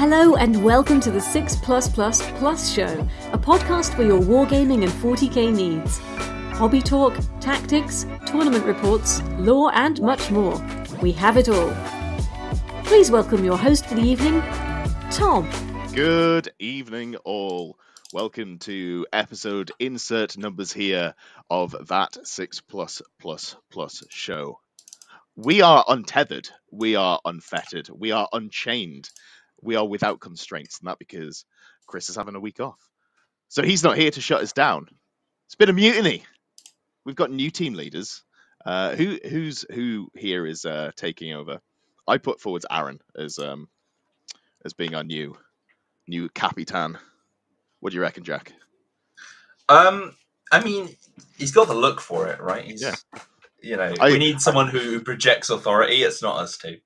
Hello and welcome to the 6 Plus Plus Plus Show, a podcast for your wargaming and 40k needs. Hobby talk, tactics, tournament reports, lore, and much more. We have it all. Please welcome your host for the evening, Tom. Good evening, all. Welcome to episode insert numbers here of that 6 plus plus plus show. We are untethered, we are unfettered, we are unchained, we are without constraints, and that because Chris is having a week off. So he's not here to shut us down. It's been a mutiny. We've got new team leaders. Uh, who who's who here is uh, taking over? I put forward Aaron as um as being our new new capitan. What do you reckon, Jack? Um, I mean, he's got the look for it, right? He's, Yeah. You know, I- we need someone who projects authority. It's not us two.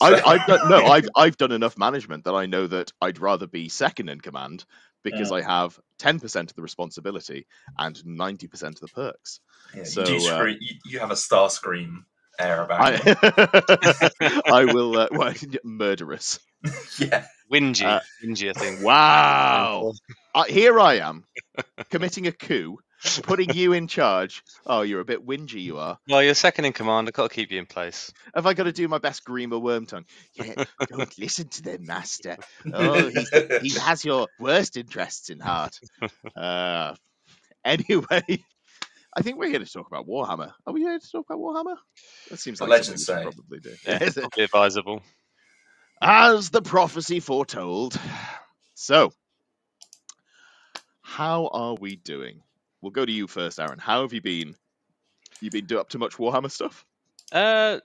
I, So- I've done, no, I've I've done enough management that I know that I'd rather be second in command because I have ten percent of the responsibility and ninety percent of the perks. Yeah, so, you, do uh, scre- you, you have a Starscream air about. I, I will. Uh, well, murderous. yeah. Whingy, Uh, whingy, I think. Wow. Uh, here I am, committing a coup, putting you in charge. Oh, you're a bit whingy, you are. Well, you're second in command. I've got to keep you in place. Have I got to do my best Grima Wormtongue? Yeah, don't listen to the master. Oh, he has your worst interests in heart. Uh, anyway, I think we're here to talk about Warhammer. Are we here to talk about Warhammer? That seems like legends something we say. probably do. Yeah, Is it? probably advisable. As the prophecy foretold. So, how are we doing? We'll go to you first, Aaron. How have you been? You been do up to much Warhammer stuff? Uh,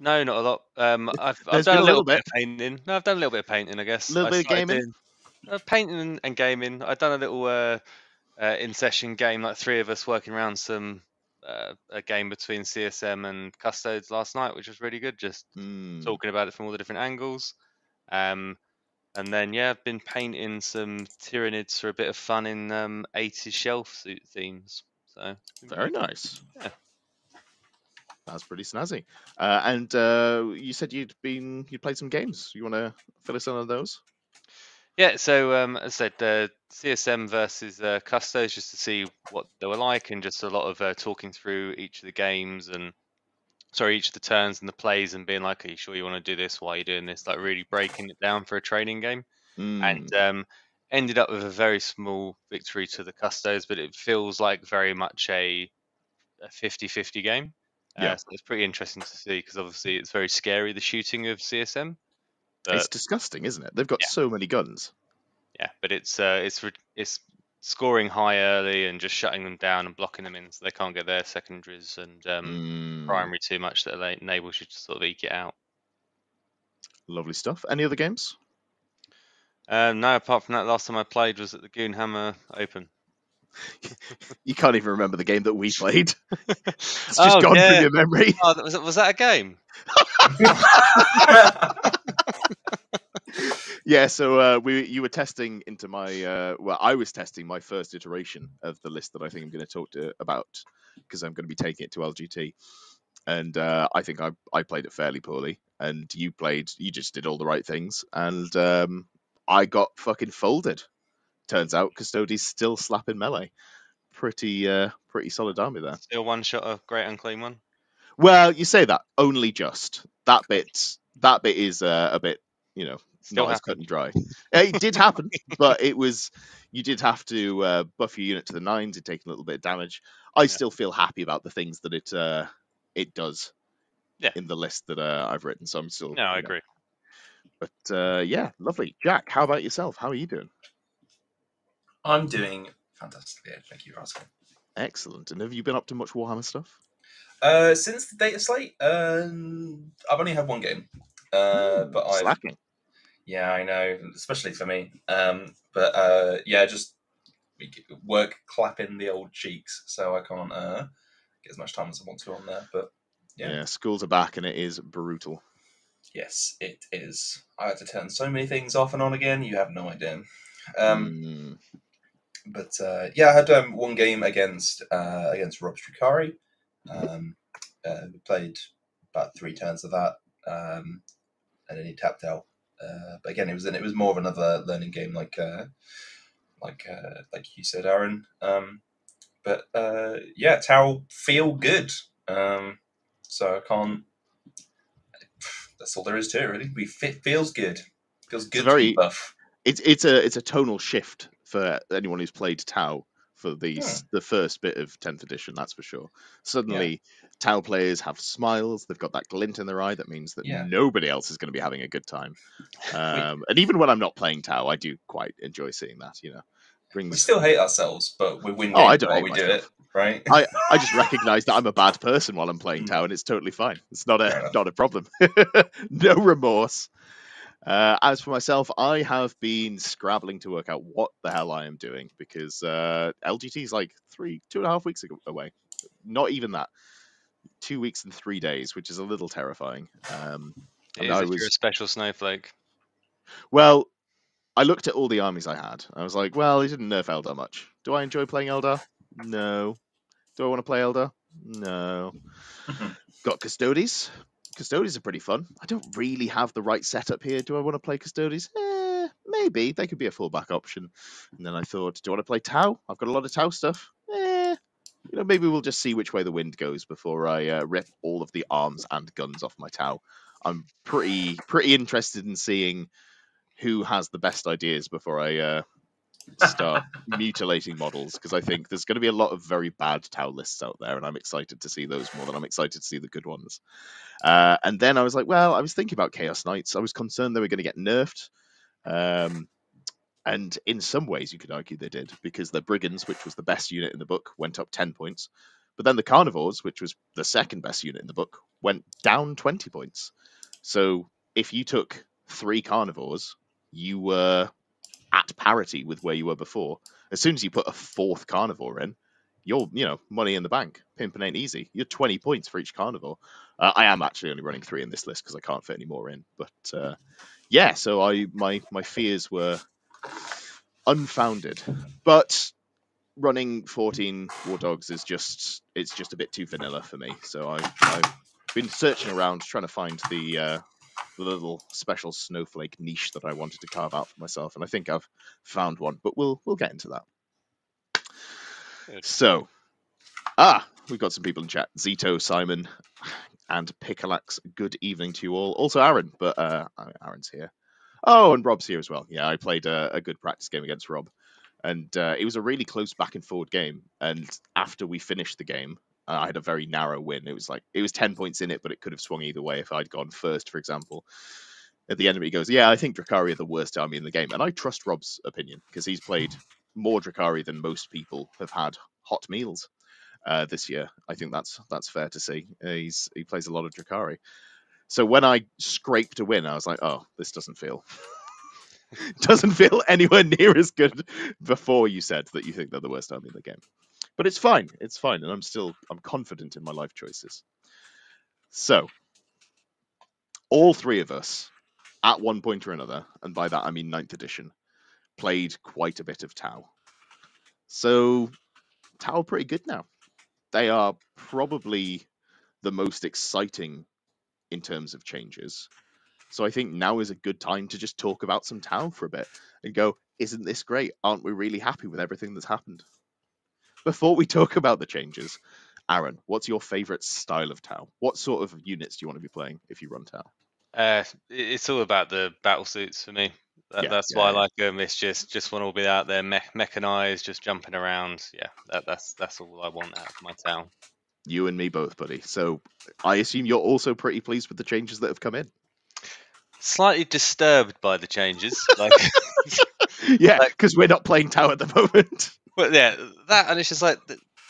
no, not a lot. Um, I've, I've done a little little bit of painting. No, I've done a little bit of painting, I guess. A Little I bit of gaming? doing- uh, painting and, gaming. I've done a little uh, uh, in-session game, like three of us working around some uh, a game between CSM and Custodes last night, which was really good. Just Hmm. talking about it from all the different angles. Um, and then yeah, I've been painting some Tyranids for a bit of fun in um, 80s shelf suit themes. So Very nice. Yeah. That's pretty snazzy. Uh, and uh, you said you'd been you played some games. You want to fill us in on those? Yeah, so um, as I said, uh, CSM versus uh, Custos, just to see what they were like, and just a lot of uh, talking through each of the games and sorry, each of the turns and the plays, and being like, "Are you sure you want to do this? Why are you doing this?" Like really breaking it down for a training game. Mm. and um, ended up with a very small victory to the Custos, but it feels like very much a, a 50-50 game. Yeah. Uh, so it's pretty interesting to see because obviously it's very scary the shooting of CSM. it's disgusting, isn't it? They've got yeah. so many guns. yeah, but it's uh, it's re- it's scoring high early and just shutting them down and blocking them in so they can't get their secondaries and um, Mm. primary too much that they enables you to sort of eke it out. Lovely stuff. Any other games? Um, no, apart from that, last time I played was at the Goonhammer Open. You can't even remember the game that we played. it's just Oh, gone yeah. from your memory. Oh, that was, was that a game? Yeah, so uh, we you were testing into my uh, well, I was testing my first iteration of the list that I think I'm going to talk to about because I'm going to be taking it to LGT, and uh, I think I I played it fairly poorly, and you played you just did all the right things, and um, I got fucking folded. Turns out Custodes still slapping melee, pretty uh, pretty solid army there. Still one shot a great unclean one. Well, you say that only just that bit that bit is uh, a bit you know Still not as cut and dry. Uh, it did happen, but it was you did have to uh, buff your unit to the nines. It take a little bit of damage. I still feel happy about the things that it uh, it does Yeah. in the list that uh, I've written. So I'm still No, I know, agree. But uh, yeah, lovely. Jack, how about yourself? How are you doing? I'm doing fantastically. Ed, Thank you for asking. Excellent. And have you been up to much Warhammer stuff? Uh, since the data slate, um, I've only had one game, uh, Ooh, but I've slacking. Yeah, I know, especially for me. Um, but uh, yeah, just work clapping the old cheeks, so I can't uh, get as much time as I want to on there. But Yeah. Yeah. schools are back and it is brutal. yes, it is. I had to turn so many things off and on again. You have no idea. Um, Mm, But uh, yeah, I had um, one game against uh, against Rob's Drukhari. Um, uh, we played about three turns of that, um, and then he tapped out Uh, but again, it was it was more of another learning game, like uh, like uh, like you said, Aaron. Um, but uh, yeah, Tau feel good. Um, so I can't. That's all there is to it, really. We fit feels good. Feels good. very- to be buff. It's it's a it's a tonal shift for anyone who's played Tau for the Hmm. the first bit of 10th edition. That's for sure. Suddenly, Tau players have smiles. They've got that glint in their eye. That means that Yeah. nobody else is going to be having a good time. Um, and even when I'm not playing Tau, I do quite enjoy seeing that. You know, We still hate ourselves, but we win Oh, I don't while we do it, right? I, I just recognise that I'm a bad person while I'm playing Tau, and it's totally fine. It's not Hmm. A not a problem. no remorse. Uh, as for myself, I have been scrabbling to work out what the hell I am doing because uh, LGT is like three, two and a half weeks ago, away. Not even that. Two weeks and three days, which is a little terrifying. Um, It and I if you're a special snowflake. well. I looked at all the armies I had. I was like, well, he didn't nerf Eldar much. Do I enjoy playing Eldar? No. Do I want to play Eldar? No. Got Custodes. Custodes are pretty fun. I don't really have the right setup here. Do I want to play Custodes? Eh, maybe. They could be a fallback option. And then I thought, do I want to play Tau? I've got a lot of Tau stuff. Eh, you know, maybe we'll just see which way the wind goes before I uh, rip all of the arms and guns off my Tau. I'm pretty pretty interested in seeing who has the best ideas before I uh, start mutilating models because I think there's going to be a lot of very bad Tau lists out there, and I'm excited to see those more than I'm excited to see the good ones. Uh, and then I was like, well, I was thinking about Chaos Knights. I was concerned they were going to get nerfed. Um, and in some ways, you could argue they did because the Brigands, which was the best unit in the book, went up 10 points. But then the Karnivores, which was the second best unit in the book, went down 20 points. So if you took three Karnivores, you were at parity with where you were before. As soon as you put a fourth Karnivore in, you're, you know, money in the bank. Pimping ain't easy. You're 20 points for each Karnivore. Uh, I am actually only running three in this list because I can't fit any more in. But uh, yeah, so I my my fears were unfounded. But running 14 War Dogs is just it's just a bit too vanilla for me. So I, I've been searching around trying to find the uh, the little special snowflake niche that I wanted to carve out for myself, and I think I've found one. But we'll we'll get into that. Good. So, ah, we've got some people in chat. Zito, Simon, and Pickalax. Good evening to you all. Also Aaron, but uh, Aaron's here. Oh, and Rob's here as well. Yeah, I played a, a good practice game against Rob, and uh, it was a really close back and forward game. And after we finished the game, I had a very narrow win. It was like it was ten points in it, but it could have swung either way if I'd gone first, for example. At the end of it, he goes, "Yeah, I think Drukhari are the worst army in the game," and I trust Rob's opinion because he's played more Drukhari than most people have had hot meals uh, this year. I think that's that's fair to. Uh, he's he plays a lot of Drukhari. So when I scraped a win, I was like, "Oh, this doesn't feel doesn't feel anywhere near as good." Before you said that you think they're the worst army in the game, but it's fine. It's fine, and I'm still I'm confident in my life choices. So all three of us, at one point or another, and by that I mean ninth edition, played quite a bit of Tau. So Tau are pretty good now. They are probably the most exciting in terms of changes. So I think now is a good time to just talk about some Tau for a bit and go, isn't this great? Aren't we really happy with everything that's happened? Before we talk about the changes, Aaron, what's your favorite style of Tau? What sort of units do you want to be playing if you run Tau? Uh, it's all about the battle suits for me. That, Yeah, that's yeah, why I like them. It's just just want to be out there, me- mechanized, just jumping around. Yeah, that, that's that's all I want out of my town. You and me both, buddy. So I assume you're also pretty pleased with the changes that have come in. Slightly disturbed by the changes, like, yeah, Like- because we're not playing Tau at the moment. But yeah, that and it's just like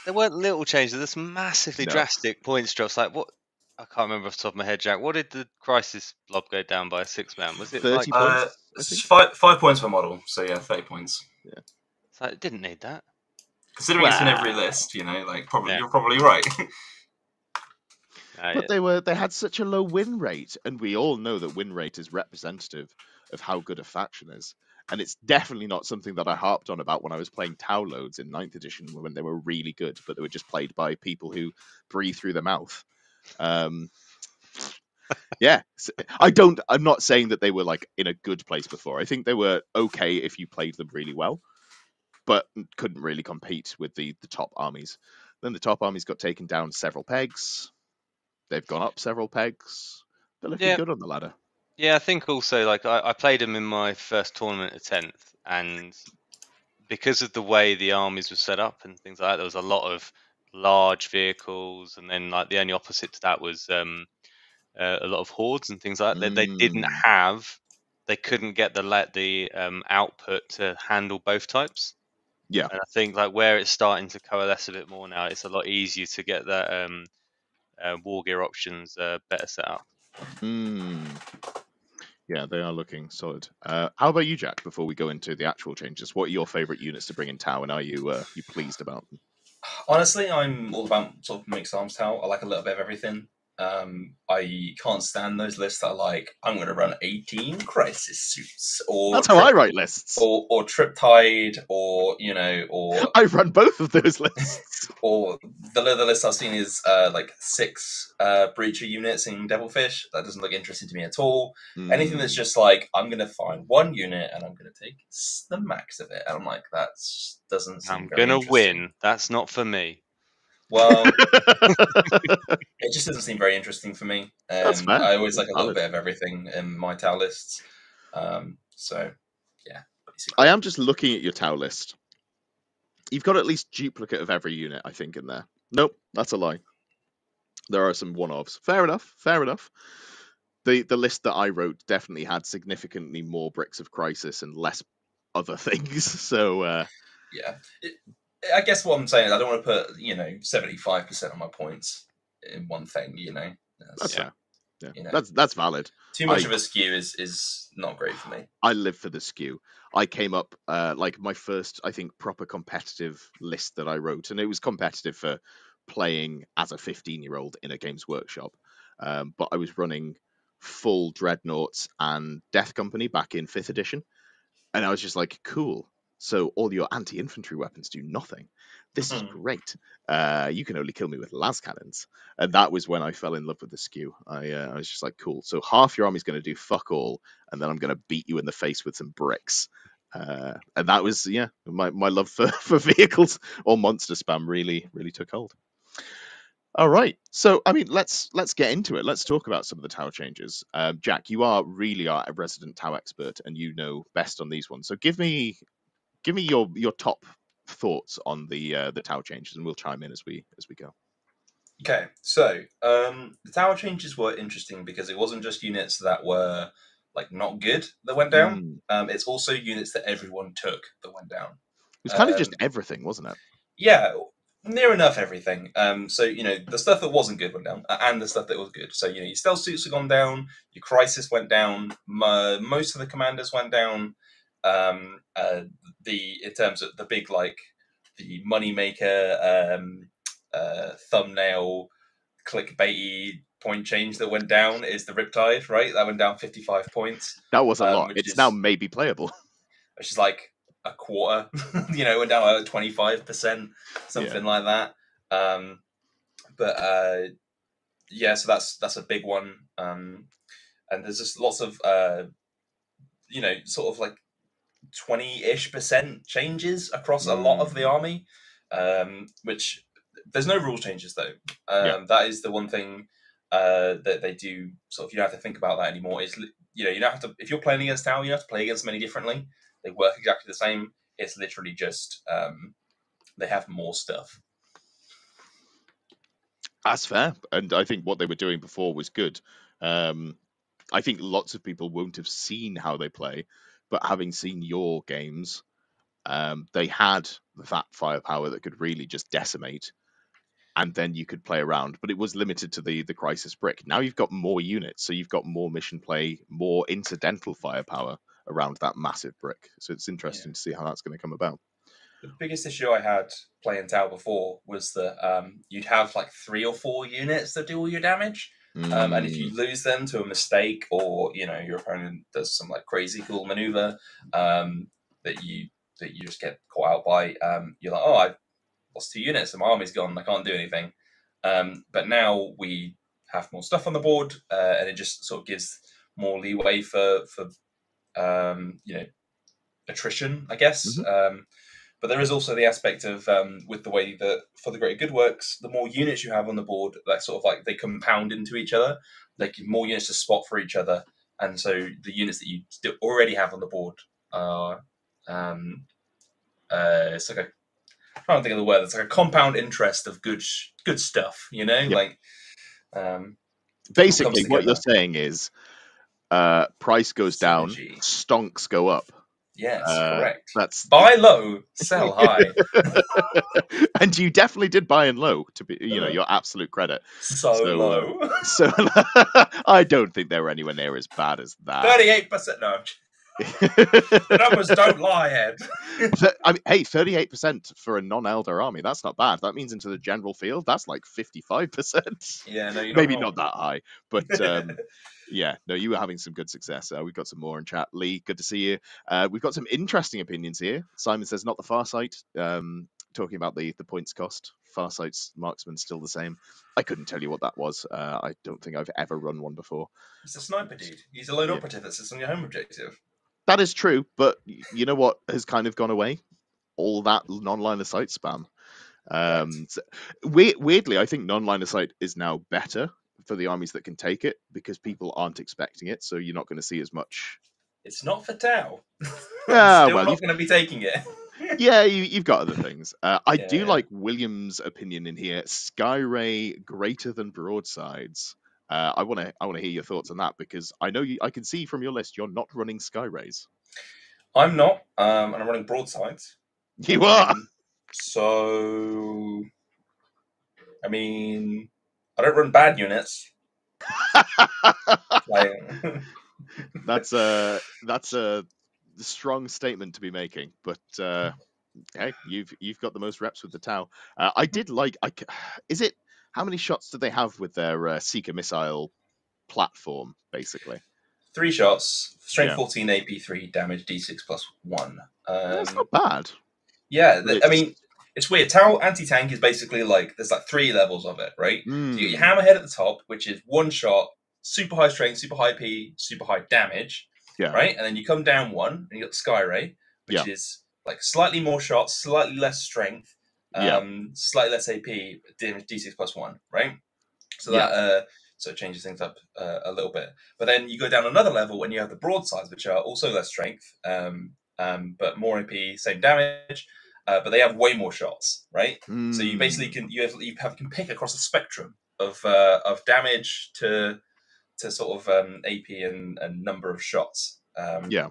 there weren't little changes. There's massively No. drastic points drops. Like what? I can't remember off the top of my head, Jack. What did the crisis blob go down by six man? Was it 30 like? points, Uh, I five five points per model, so yeah, thirty points. Yeah. like, it didn't need that. Considering it's in every list, you know, like probably Yeah. you're probably right. Uh, But they were they had such a low win rate, and we all know that win rate is representative of how good a faction is. And it's definitely not something that I harped on about when I was playing Tau loads in ninth edition when they were really good, but they were just played by people who breathe through their mouth. Um, yeah, I don't. I'm not saying that they were like in a good place before. I think they were okay if you played them really well, but couldn't really compete with the the top armies. Then the top armies got taken down several pegs. They've gone up several pegs. They're looking Yeah. good on the ladder. Yeah, I think also like I, I played them in my first tournament at tenth, and because of the way the armies were set up and things like that, there was a lot of large vehicles, and then like the only opposite to that was um, uh, a lot of hordes and things like that. They, they didn't Mm. have, they couldn't get the let the um, output to handle both types. Yeah. and I think like where it's starting to coalesce a bit more now, it's a lot easier to get that um, uh, war gear options uh, better set up. Hmm. Yeah, they are looking solid. Uh, how about you, Jack? Before we go into the actual changes, what are your favourite units to bring in Tau, and are you uh, you pleased about them? Honestly, I'm all about sort of mixed arms Tau. I like a little bit of everything. Um, I can't stand those lists that are like, I'm going to run 18 crisis suits, or That's how I write lists. or or Triptide, or you know, or I run both of those lists. or the the list I've seen is uh, like six uh, breacher units in Devilfish. That doesn't look interesting to me at all. Anything Hmm. that's just like I'm going to find one unit and I'm going to take the max of it, and I'm like that doesn't. Seem I'm gonna win. That's not for me. Well, it just doesn't seem very interesting for me. Fair. I always like a little bit of everything in my Tau lists. Um, so yeah, basically. I am just looking at your Tau list. You've got at least duplicate of every unit, I think, in there. Nope, that's a lie. There are some one-offs. Fair enough. Fair enough. The the list that I wrote definitely had significantly more bricks of crisis and less other things. So uh, yeah. It, I guess what I'm saying is I don't want to put you know 75 percent of my points in one thing. You know, that's That's- fair. Yeah, you know. that's that's valid. too much I- of a skew is is not great for me. I live for the skew. I came up uh, like my first, I think, proper competitive list that I wrote, and it was competitive for playing as a 15 year old in a games workshop. Um, but I was running full dreadnoughts and Death Company back in fifth edition, and I was just like, cool. So all your anti infantry weapons do nothing. This is Mhm. great. Uh, you can only kill me with las cannons, and that was when I fell in love with the skew. I, uh, I was just like, cool. So half your army's going to do fuck all, and then I'm going to beat you in the face with some bricks. Uh, and that was yeah, my, my love for, for vehicles or monster spam really really took hold. All right, so I mean let's let's get into it. Let's talk about some of the Tau changes. Um, Jack, you are really are a resident Tau expert, and you know best on these ones. So give me give me your your top thoughts on the uh, the Tau changes, and we'll chime in as we as we go. Okay, so um, the Tau changes were interesting because it wasn't just units that were like not good that went down. Mm. Um, it's also units that everyone took that went down. It was kind of just Um, everything, wasn't it? Yeah, near enough everything. Um, so you know the stuff that wasn't good went down, uh, and the stuff that was good. So you know your stealth suits have gone down, your crisis went down, mo- most of the commanders went down. Um, uh, the in terms of the big like the moneymaker um, uh, thumbnail clickbaity point change that went down is the Riptide, right? That went down fifty five points. That was a um, lot. It's now maybe playable. which is like a quarter. you know, went down like twenty five percent, something like that. Um, but uh, yeah, so that's that's a big one. Um, and there's just lots of uh, you know, sort of like twenty ish percent changes across a lot of the army. Um, which there's no rule changes though. Um, Yeah. That is the one thing uh, that they do. Sort of, you don't have to think about that anymore. Is you know, you don't have to if you're playing against Tau, you don't have to play against many differently. They work exactly the same. It's literally just um, they have more stuff. That's fair, and I think what they were doing before was good. Um, I think lots of people won't have seen how they play, but having seen your games, um, they had that firepower that could really just decimate, and then you could play around. But it was limited to the the crisis brick. Now you've got more units, so you've got more mission play, more incidental firepower around that massive brick. So it's interesting to see how that's going to come about. The biggest issue I had playing Tau before was that um, you'd have like three or four units that do all your damage. Um, and if you Mm, lose them to a mistake, or you know your opponent does some like crazy cool maneuver um, that you that you just get caught out by, um, you're like, oh, I lost two units, and my army's gone. I can't do anything. Um, but now we have more stuff on the board, uh, and it just sort of gives more leeway for for um, you know attrition, I guess. Mhm. But there is also the aspect of um, with the way that for the greater good works, the more units you have on the board, that sort of like they compound into each other. Give more units to spot for each other, and so the units that you already have on the board are um, uh, it's like a I don't think of the word. It's like a compound interest of good good stuff. You know, Yeah. like um, Basically, what you're saying is uh, price goes down, stonks go up. Yes, Uh, correct. That's Buy low, sell high. and you definitely did buy in low to be, you know, Uh. your absolute credit. So, So, uh, low. So I don't think they were anywhere near as bad as that. Thirty-eight percent. No, numbers don't lie, Ed. I mean, hey, thirty-eight percent for a non-elder army. That's not bad. That means into the general field, that's like fifty-five percent. Yeah, no, Maybe not that high, but um, yeah, no, you were having some good success. Uh, we've got some more in chat. Lee, good to see you. Uh, we've got some interesting opinions here. Simon says not the Firesight. Um, talking about the the points cost. Far Firesight's marksman still the same. I couldn't tell you what that was. Uh, I don't think I've ever run one before. It's a sniper dude. He's a lone Yeah. operative that sits on your home objective. That is true, but you know what has kind of gone away? All that non-line of sight spam. Um, so- we- weirdly, I think non-line of sight is now better for the armies that can take it because people aren't expecting it, so you're not going to see as much. It's not for Tau. Yeah, well, not going to be taking it. Yeah, you, you've got other things. Uh, I do Yeah. like William's opinion in here. Skyray greater than broadsides. Uh, I want to I want to hear your thoughts on that because I know you, I can see from your list you're not running Skyrays. I'm not, um, and I'm running broadsides. You are. Um, so, I mean, I don't run bad units. Like, that's a that's a strong statement to be making, but uh, hey, you've you've got the most reps with the Tau. Uh, I did like. I is it how many shots do they have with their uh, Seeker missile platform? Basically, three shots, strength Yeah. 14, AP 3, damage D6 plus 1. Um, that's not bad. yeah, th- I mean, it's weird. Tau anti tank is basically like there's like three levels of it, right? So you get your Mm, hammerhead at the top, which is one shot, super high strength, super high P, super high damage, Yeah. right? And then you come down one, and you got the Sky Ray, which Yeah. is like slightly more shots, slightly less strength, Yeah. um, slightly less AP, damage D6 plus one, right? So Yeah. that uh, so it changes things up uh, a little bit. But then you go down another level, and you have the broadsides, which are also less strength, um, um, but more AP, same damage. Uh, but they have way more shots, right? So you basically mm. can you have you have can pick across a spectrum of uh, of damage to to sort of um, AP and, and number of shots. Um, Yeah.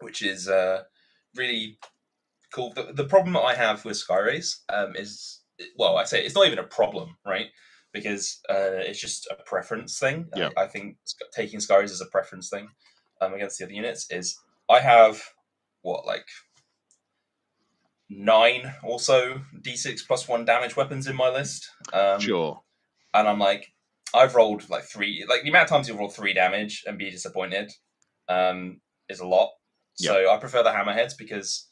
which is uh, really cool. The, the problem that I have with Skyrays um, is well, I say it's not even a problem, right? Because uh, it's just a preference thing. Yeah. I, I think Sky- taking Skyrays is a preference thing um, against the other units. Is I have what like nine or so d6 plus one damage weapons in my list. Um, sure. and I'm like, I've rolled like three, like the amount of times you roll three damage and be disappointed um, is a lot. So I prefer the hammerheads because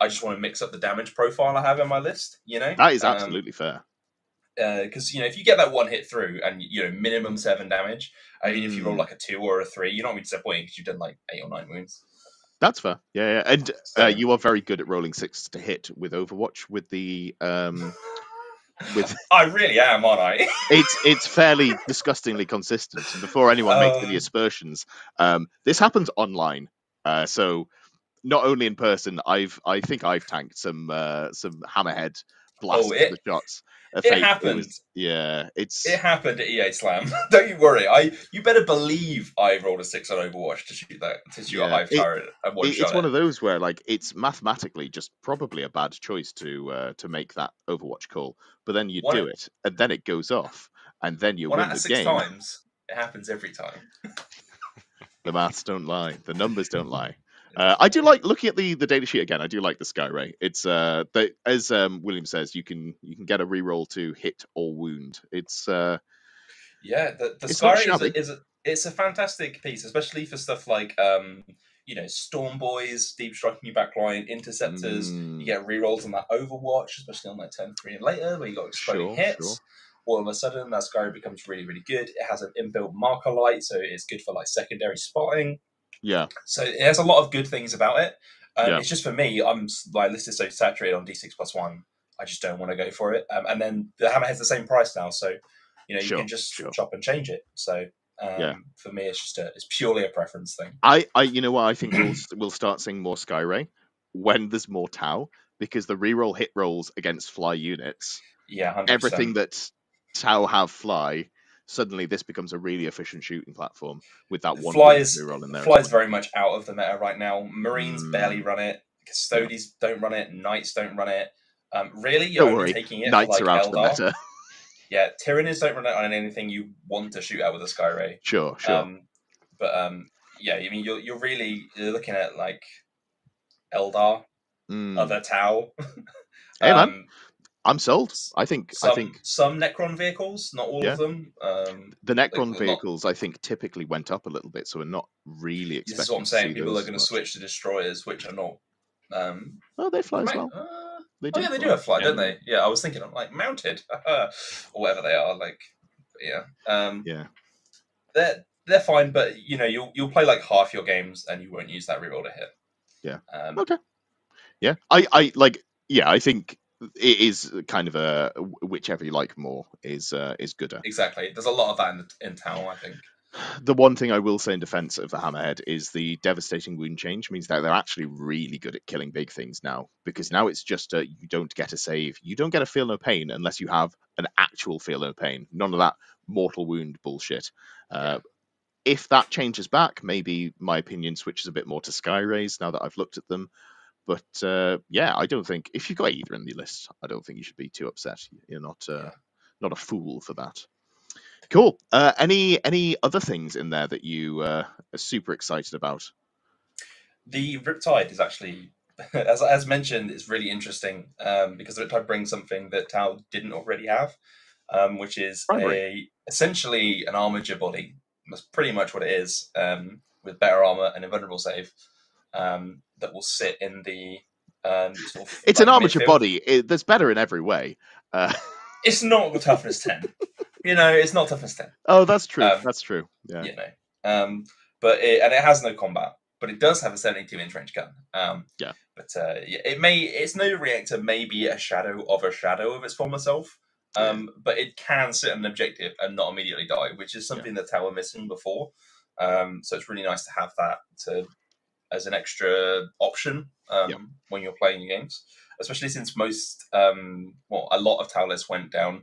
I just want to mix up the damage profile I have in my list. You know, That is Um, absolutely fair. because you know if you get that one hit through and you know minimum seven damage, I mean if you roll Mm. like a two or a three, you're not going to be disappointed because you've done like eight or nine wounds. That's fair. Yeah, yeah. And So- uh, you are very good at rolling six to hit with Overwatch. With the um, with I really am, aren't I? it's it's fairly disgustingly consistent. And before anyone makes any Um, aspersions, um, this happens online. Uh, so not only in person, I've I think I've tanked some uh, some hammerhead blasts Oh, it- the shots. It Fate, was- happened. yeah, it's It happened at EA Slam. Don't you worry. I you better believe I rolled a six on Overwatch to shoot that to shoot Yeah, a hive it- turret and one it- it's one of those where like it's mathematically just probably a bad choice to uh, to make that Overwatch call, but then you One do it, and then it goes off, and then you one win out the six game. times. It happens every time. The maths don't lie, the numbers don't lie. Uh, I do like looking at the the data sheet again. I do like the Skyray. It's uh, they, as um, William says, you can you can get a reroll to hit or wound. It's uh, Yeah, the the Sky is a, is a it's a fantastic piece, especially for stuff like um you know Storm Boys, Deep Striking Your Backline, Interceptors. mm, You get rerolls on that Overwatch, especially on like turn three and later, where you got exploding Sure, hits. all of a sudden that Skyray becomes really, really good. It has an inbuilt marker light, so it's good for like secondary spotting. Yeah, So it has a lot of good things about it. Um, Yeah. It's just for me, I'm like this is so saturated on D6 plus one. I just don't want to go for it. Um, and then the hammerhead's the same price now, so you know you Sure, can just sure. chop and change it. So um, Yeah. for me, it's just a, it's purely a preference thing. I, I, you know what? I think we'll we'll start seeing more Skyray when there's more Tau because the reroll hit rolls against fly units, Yeah, 100%. everything that Tau have fly. Suddenly, this becomes a really efficient shooting platform with that one Flies- reroll in there. Flies well. very much out of the meta right now. Marines Mm. barely run it. Custodies don't run it. Knights don't run it. Um, really, you're Don't worry, taking it Knights for, are like out of the meta. Yeah, Tyranids don't run it on anything you want to shoot at with a Sky Ray. Sure, sure. Um, but um, yeah, I mean, you're you're really you're looking at like Eldar, Mm. other Tau. Hey, man. I'm sold. I think. some I think some Necron vehicles, not all Yeah. of them. Um, the Necron lot- vehicles, I think, typically went up a little bit, so we're not really expecting. this is what I'm saying. People are going to switch to destroyers, which are not. Um, Oh, they fly as well. uh, They oh yeah, they fly. do have fly, Yeah. don't they? Yeah, I was thinking of like mounted or whatever they are. Like, yeah, um, Yeah. they're they're fine, but you know, you'll you'll play like half your games and you won't use that reroll to hit. Yeah. Um, Okay. Yeah, I, I like. Yeah, I think it is kind of a whichever you like more is uh, is gooder. Exactly. There's a lot of that in, in town, I think. The one thing I will say in defense of the Hammerhead is the devastating wound change means that they're actually really good at killing big things now because now it's just a, you don't get a save, you don't get a feel no pain unless you have an actual feel no pain. None of that mortal wound bullshit. Uh, if that changes back, maybe my opinion switches a bit more to Sky Rays now that I've looked at them. But uh, yeah, I don't think if you've got either in the list, I don't think you should be too upset. You're not uh, not a fool for that. Cool. Uh, any any other things in there that you uh, are super excited about? The Riptide is actually, as as mentioned, is really interesting um, because Riptide brings something that Tau didn't already have, um, which is Primary. a essentially an armiger body. That's pretty much what it is, um, with better armor and invulnerable save um, that will sit in the. Um, sort of, It's like, an armiger midfield. body. It, that's better in every way. Uh, It's not the toughness ten. you know, it's not toughness ten. oh, that's true. Um, that's true. Yeah. you know. Um, but it, and it has no combat, but it does have a 72 inch range gun. Um, Yeah. But uh, yeah, it may its nova reactor may be a shadow of a shadow of its former self. Um, but it can sit on an objective and not immediately die, which is something that Tower missing before. Um, so it's really nice to have that to as an extra option um, Yeah. when you're playing your games, especially since most, um, well, a lot of Tau lists went down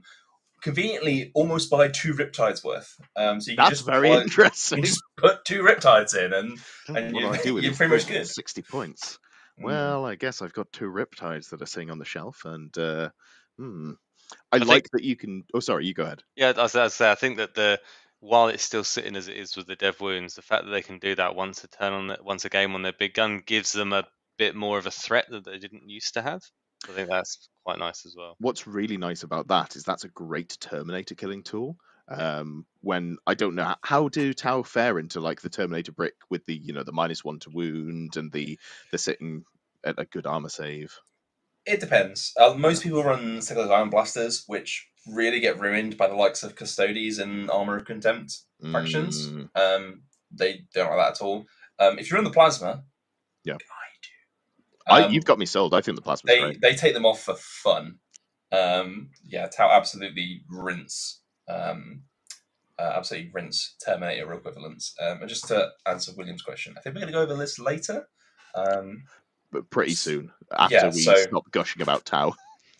conveniently almost by two Riptides worth. Um, so you can That's just very plug- interesting. you just put two Riptides in, and and you- do I do with you're pretty much good. 60 points. Mm. Well, I guess I've got two riptides that are sitting on the shelf, and uh, hmm. I, think- like that you can. Oh, sorry, you go ahead. Yeah, as I say, I think that the while it's still sitting as it is with the dev wounds, the fact that they can do that once a turn on the, once a game on their big gun gives them a bit more of a threat that they didn't used to have. I think that's quite nice as well. What's really nice about that is that's a great Terminator killing tool. Um, when I don't know how do Tau fare into like the Terminator brick with the you know the minus one to wound and the the sitting at a good armor save. It depends. Uh, most people run cyclic iron blasters, which really get ruined by the likes of Custodes and Armor of Contempt factions. Mm, Um, they don't like that at all. Um, if you're in the plasma, Yeah. I I, do. Um, you've got me sold. I think the Plasma. they great. they take them off for fun. Um, yeah, Tau absolutely rinse, um, uh, absolutely rinse Terminator equivalents. Um, and just to answer William's question, I think we're going to go over this later. Um, But pretty soon after yeah, we so- stop gushing about Tau.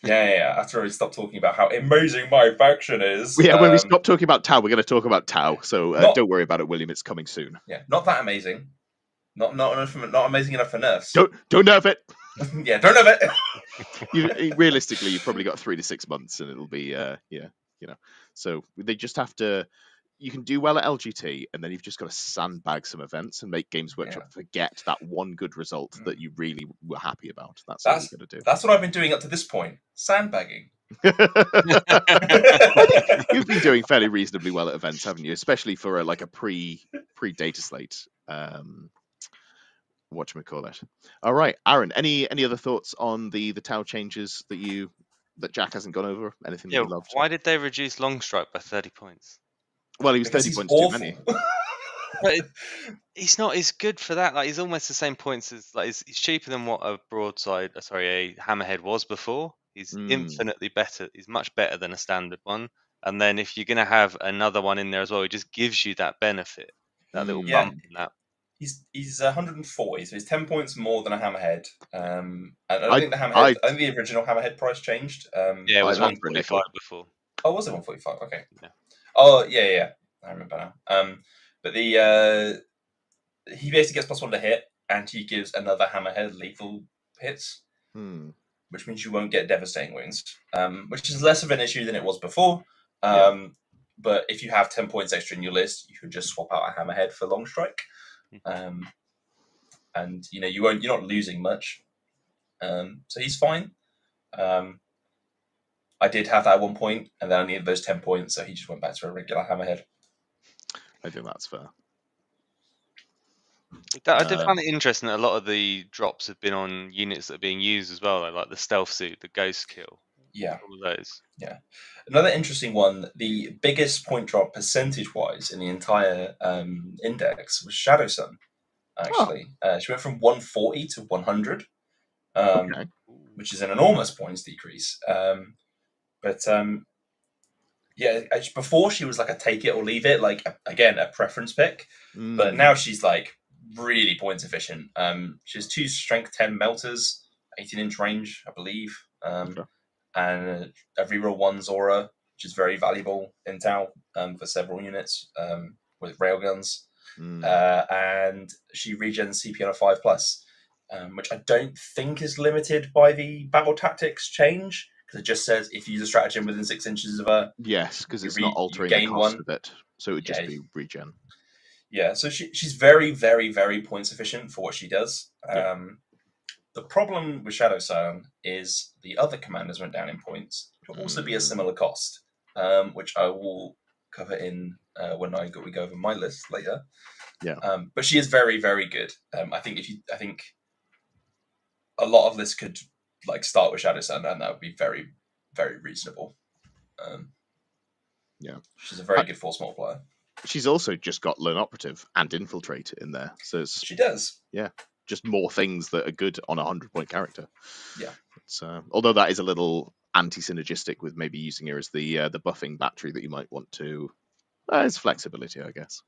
Yeah, yeah, yeah. After we stop talking about how amazing my faction is. Yeah, when we um, stop talking about Tau, we're going to talk about Tau. So uh, Not- don't worry about it, William. It's coming soon. yeah, not that amazing. Not not enough, not amazing enough for nerfs. Don't don't nerf it. yeah, don't have it. You, realistically, you've probably got three to six months, and it'll be uh, yeah, you know. So they just have to. You can do well at LGT, and then you've just got to sandbag some events and make Games Workshop forget that one good result Mm. that you really were happy about. That's, That's- what you're going to do. That's what I've been doing up to this point. Sandbagging. You've been doing fairly reasonably well at events, haven't you? Especially for a, like a pre pre data slate. Um, what call it? All right, Aaron. Any any other thoughts on the the Tau changes that you that Jack hasn't gone over? Anything Yeah, that you loved? why did they reduce Longstrike by 30 points? Well, he was Because 30 points awful. too many. But it, he's not as good for that. Like he's almost the same points as like he's, he's cheaper than what a broadside, uh, sorry, a hammerhead was before. He's Mm. infinitely better. He's much better than a standard one. And then if you're gonna have another one in there as well, it just gives you that benefit, that little Mm. Yeah. bump in that. He's he's 140, so he's 10 points more than a hammerhead. Um, and I don't I- think the hammerhead. I- I, think the original hammerhead price changed. Um, Yeah, it was I went for a 145 before. Oh, was it 145? Okay. Yeah. Oh, yeah, yeah, yeah. I remember now. Um, but the uh, he basically gets plus one to hit, and he gives another hammerhead lethal hits, Hmm. which means you won't get devastating wounds, um, which is less of an issue than it was before. Um, Yeah. But if you have 10 points extra in your list, you could just swap out a hammerhead for Longstrike. Um, and you know you won't you're not losing much. Um, so he's fine. Um, I did have that at one point, and then I needed those ten points, so he just went back to a regular hammerhead. I think that's fair. That- I did Uh, find it interesting that a lot of the drops have been on units that are being used as well, like the stealth suit, the Ghostkeel, Yeah. all those. Yeah. Another interesting one, the biggest point drop percentage wise in the entire um, index was Shadowsun. Actually, uh, she went from 140 to 100, um, Okay. which is an enormous points decrease. Um, but um, yeah, before she was like a take it or leave it, like again a preference pick. but Mm. now she's like really points efficient. Um, she has two strength ten melters, eighteen inch range, I believe, um, Okay. and a reroll one Zora, which is very valuable intel um, for several units um, with railguns. Mm. Uh, and she regens CP on a five plus, um, which I don't think is limited by the battle tactics change because it just says if you use a stratagem within six inches of her. yes, because it's re- not altering the cost one. of it, so it would just Yeah. be regen. Yeah, so she, she's very, very, very point efficient for what she does. Yeah. Um, the problem with Shadowsun is the other commanders went down in points, which will also be a Mm. similar cost, um, which I will cover in uh, when I go, we go over my list later. Yeah. Um, but she is very, very good. Um, I think if you, I think a lot of lists could like start with Shadowsun, and that would be very, very reasonable. Um, Yeah. she's a very I- good force multiplier. She's also just got lone operative and infiltrate in there, so it's She does. Yeah, just more things that are good on a hundred point character. Yeah. It's, uh, although that is a little anti-synergistic with maybe using her as the uh, the buffing battery that you might want to. Uh, it's flexibility, I guess.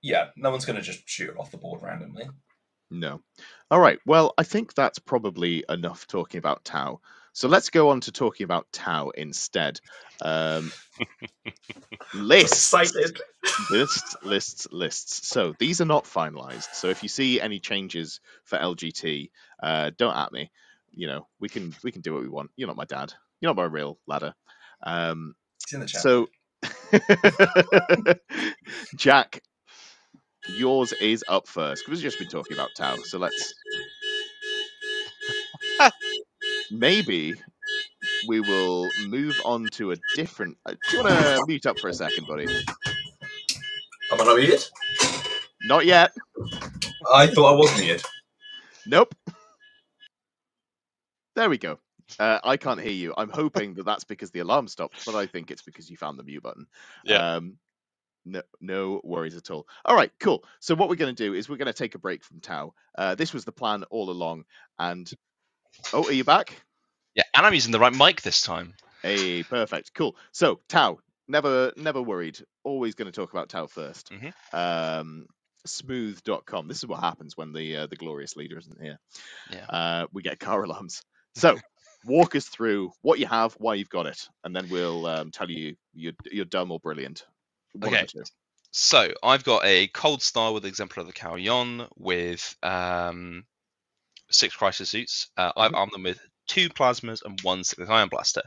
Yeah, no one's going to just shoot her off the board randomly. No. All right. Well, I think that's probably enough talking about Tau. So let's go on to talking about Tau instead. Um, lists, lists, lists, lists. So these are not finalized. So if you see any changes for LGT, uh, don't at me. You know, we can we can do what we want. You're not my dad. You're not my real ladder. Um, It's in the chat. so, Jack, yours is up first because we've just been talking about Tau. So let's maybe we will move on to a different. uh, Do you want to mute up for a second, buddy? Am I not muted? Not yet. I thought I was muted. Nope. There we go. Uh, I can't hear you. I'm hoping that that's because the alarm stopped, but I think it's because you found the mute button. Yeah. Um, no, no worries at all. All right, cool. So what we're going to do is we're going to take a break from Tau. Uh, this was the plan all along. And oh, are you back? Yeah, and I'm using the right mic this time. Hey, perfect. Cool. So Tau, never, never worried. Always going to talk about Tau 1st Mhm. Um, smooth.com. This is what happens when the uh, the glorious leader isn't here. Yeah. Uh, we get car alarms. So walk us through what you have, why you've got it, and then we'll um, tell you you're, you're dumb or brilliant. One Okay. So I've got a Coldstar with Exemplar of the Kauyon with um, six crisis suits. Uh, I've armed them with two plasmas and one Cyclic Ion Blaster.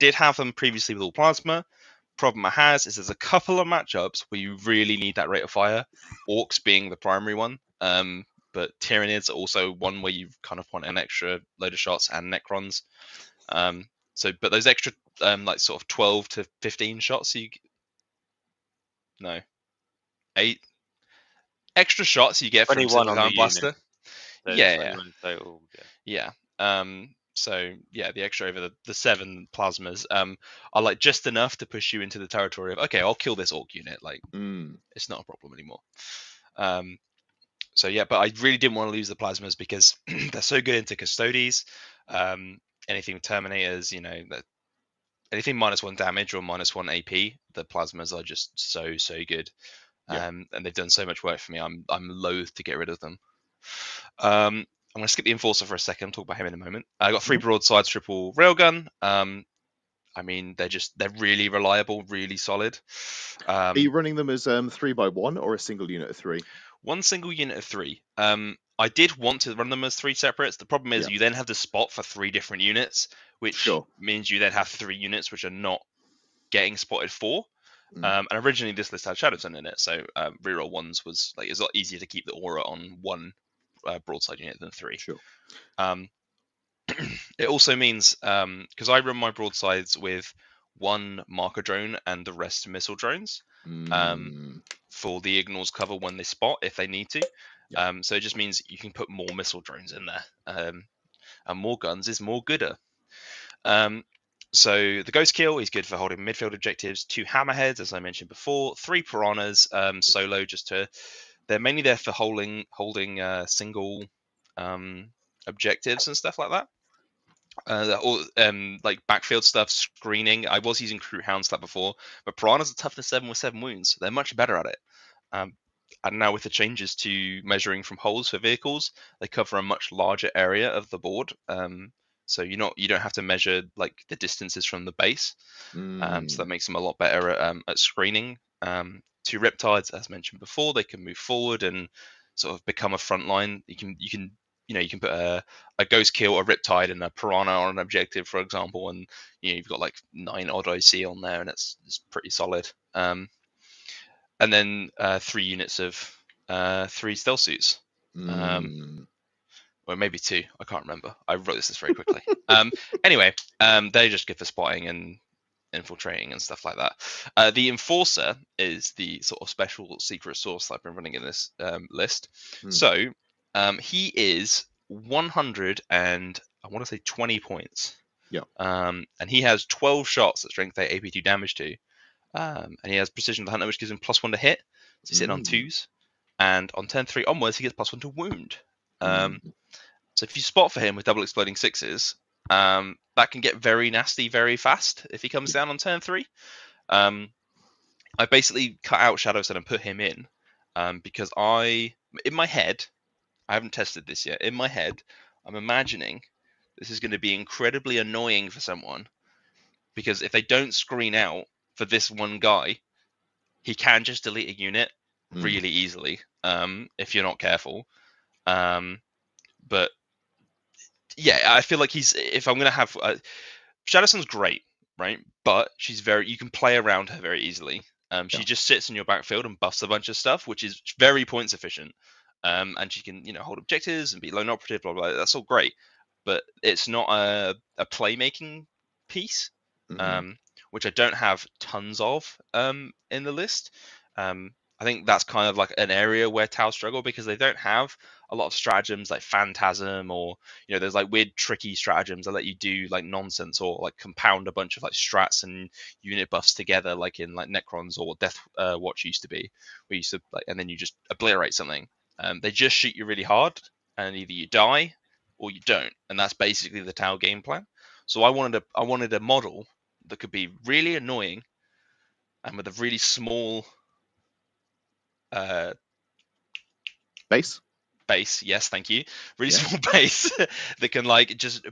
Did have them previously with all plasma. Problem I has is there's a couple of matchups where you really need that rate of fire. Orks being the primary one. Um, but Tyranids are also one where you kind of want an extra load of shots and Necrons. Um, so, but those extra um, like sort of 12 to 15 shots you no eight extra shots you get from 21 on Cyclic the Ion. Blaster. So Yeah, yeah. total, yeah. Yeah. Um, so yeah, the extra over the, the seven plasmas um, are like just enough to push you into the territory of okay, I'll kill this Ork unit. Like Mm. it's not a problem anymore. Um, so yeah, but I really didn't want to lose the plasmas because they're so good into custodes. Um, anything with terminators, you know, that anything minus one damage or minus one AP, the plasmas are just so so good. Yeah. Um, and they've done so much work for me. I'm I'm loath to get rid of them. Um, I'm going to skip the enforcer for a second. Talk about him in a moment. I got 3 broadsides, triple railgun. Um, I mean, they're just they're really reliable, really solid. Um, Are you running them as um, three by one or a single unit of three? One single unit of three. Um, I did want to run them as three separates. The problem is Yeah. you then have to spot for three different units, which Sure. means you then have three units which are not getting spotted for. Mm. Um, and originally this list had Shadowsun in it, so um, reroll ones was like it's a lot easier to keep the aura on one uh, broadside unit than three. Sure. Um, it also means because I run my broadsides with one marker drone and the rest missile drones Mm. for the ignores cover when they spot if they need to. Yeah. Um, so it just means you can put more missile drones in there, um, and more guns is more gooder. Um, so the Ghostkeel is good for holding midfield objectives. Two hammerheads, as I mentioned before. Three piranhas um, solo, just to they're mainly there for holding holding uh, single um, objectives and stuff like that. Uh, all, um, like backfield stuff, screening. I was using Kroot Hound stuff before, but Piranha's a toughness seven with seven wounds. They're much better at it. Um, and now with the changes to measuring from holes for vehicles, they cover a much larger area of the board. Um, so you're not you don't have to measure like the distances from the base. Um, so that Mm. makes them a lot better at, um, at screening. Um, two riptides, as mentioned before, they can move forward and sort of become a front line. You can you can you know you can put a, a Ghostkeel, a riptide, and a piranha on an objective, for example, and you know you've got like nine odd oc on there, and it's it's pretty solid. Um, and then uh, three units of uh, three stealth suits Mm. or maybe two. I can't remember. I wrote this list very quickly. um, anyway, um, they're just good for spotting and infiltrating and stuff like that. Uh, the enforcer is the sort of special secret source that I've been running in this um, list. Hmm. So um, he is 100 and I want to say 20 points. Yeah. Um, and he has 12 shots at strength 8 AP2 damage to. Um, and he has precision of the hunter, which gives him plus one to hit. So he's sitting on Mm. twos. And on turn three onwards, he gets plus one to wound. Um, Mm. so if you spot for him with double exploding sixes, um, that can get very nasty very fast if he comes down on turn three. Um, I basically cut out Shadow Shadowsun and put him in um, because I, in my head, I haven't tested this yet. In my head, I'm imagining this is going to be incredibly annoying for someone because if they don't screen out for this one guy, he can just delete a unit Mm. really easily um, if you're not careful. Um, but yeah, I feel like he's. If I'm gonna have uh, Shadowsun's great, right? But she's very. You can play around her very easily. Um, she Yeah. just sits in your backfield and buffs a bunch of stuff, which is very points efficient. Um, and she can, you know, hold objectives and be lone operative, blah blah. blah. That's all great, but it's not a a playmaking piece Mhm. um, which I don't have tons of um, in the list. Um, I think that's kind of like an area where Tau struggle because they don't have a lot of stratagems like Phantasm or you know there's like weird tricky stratagems that let you do like nonsense or like compound a bunch of like strats and unit buffs together like in like Necrons or Death uh, Watch used to be. We used to like and then you just obliterate something. Um, they just shoot you really hard and either you die or you don't, and that's basically the Tau game plan. So I wanted a I wanted a model that could be really annoying and with a really small uh, Base. base. Yes, thank you. Really Yeah. small base that can like just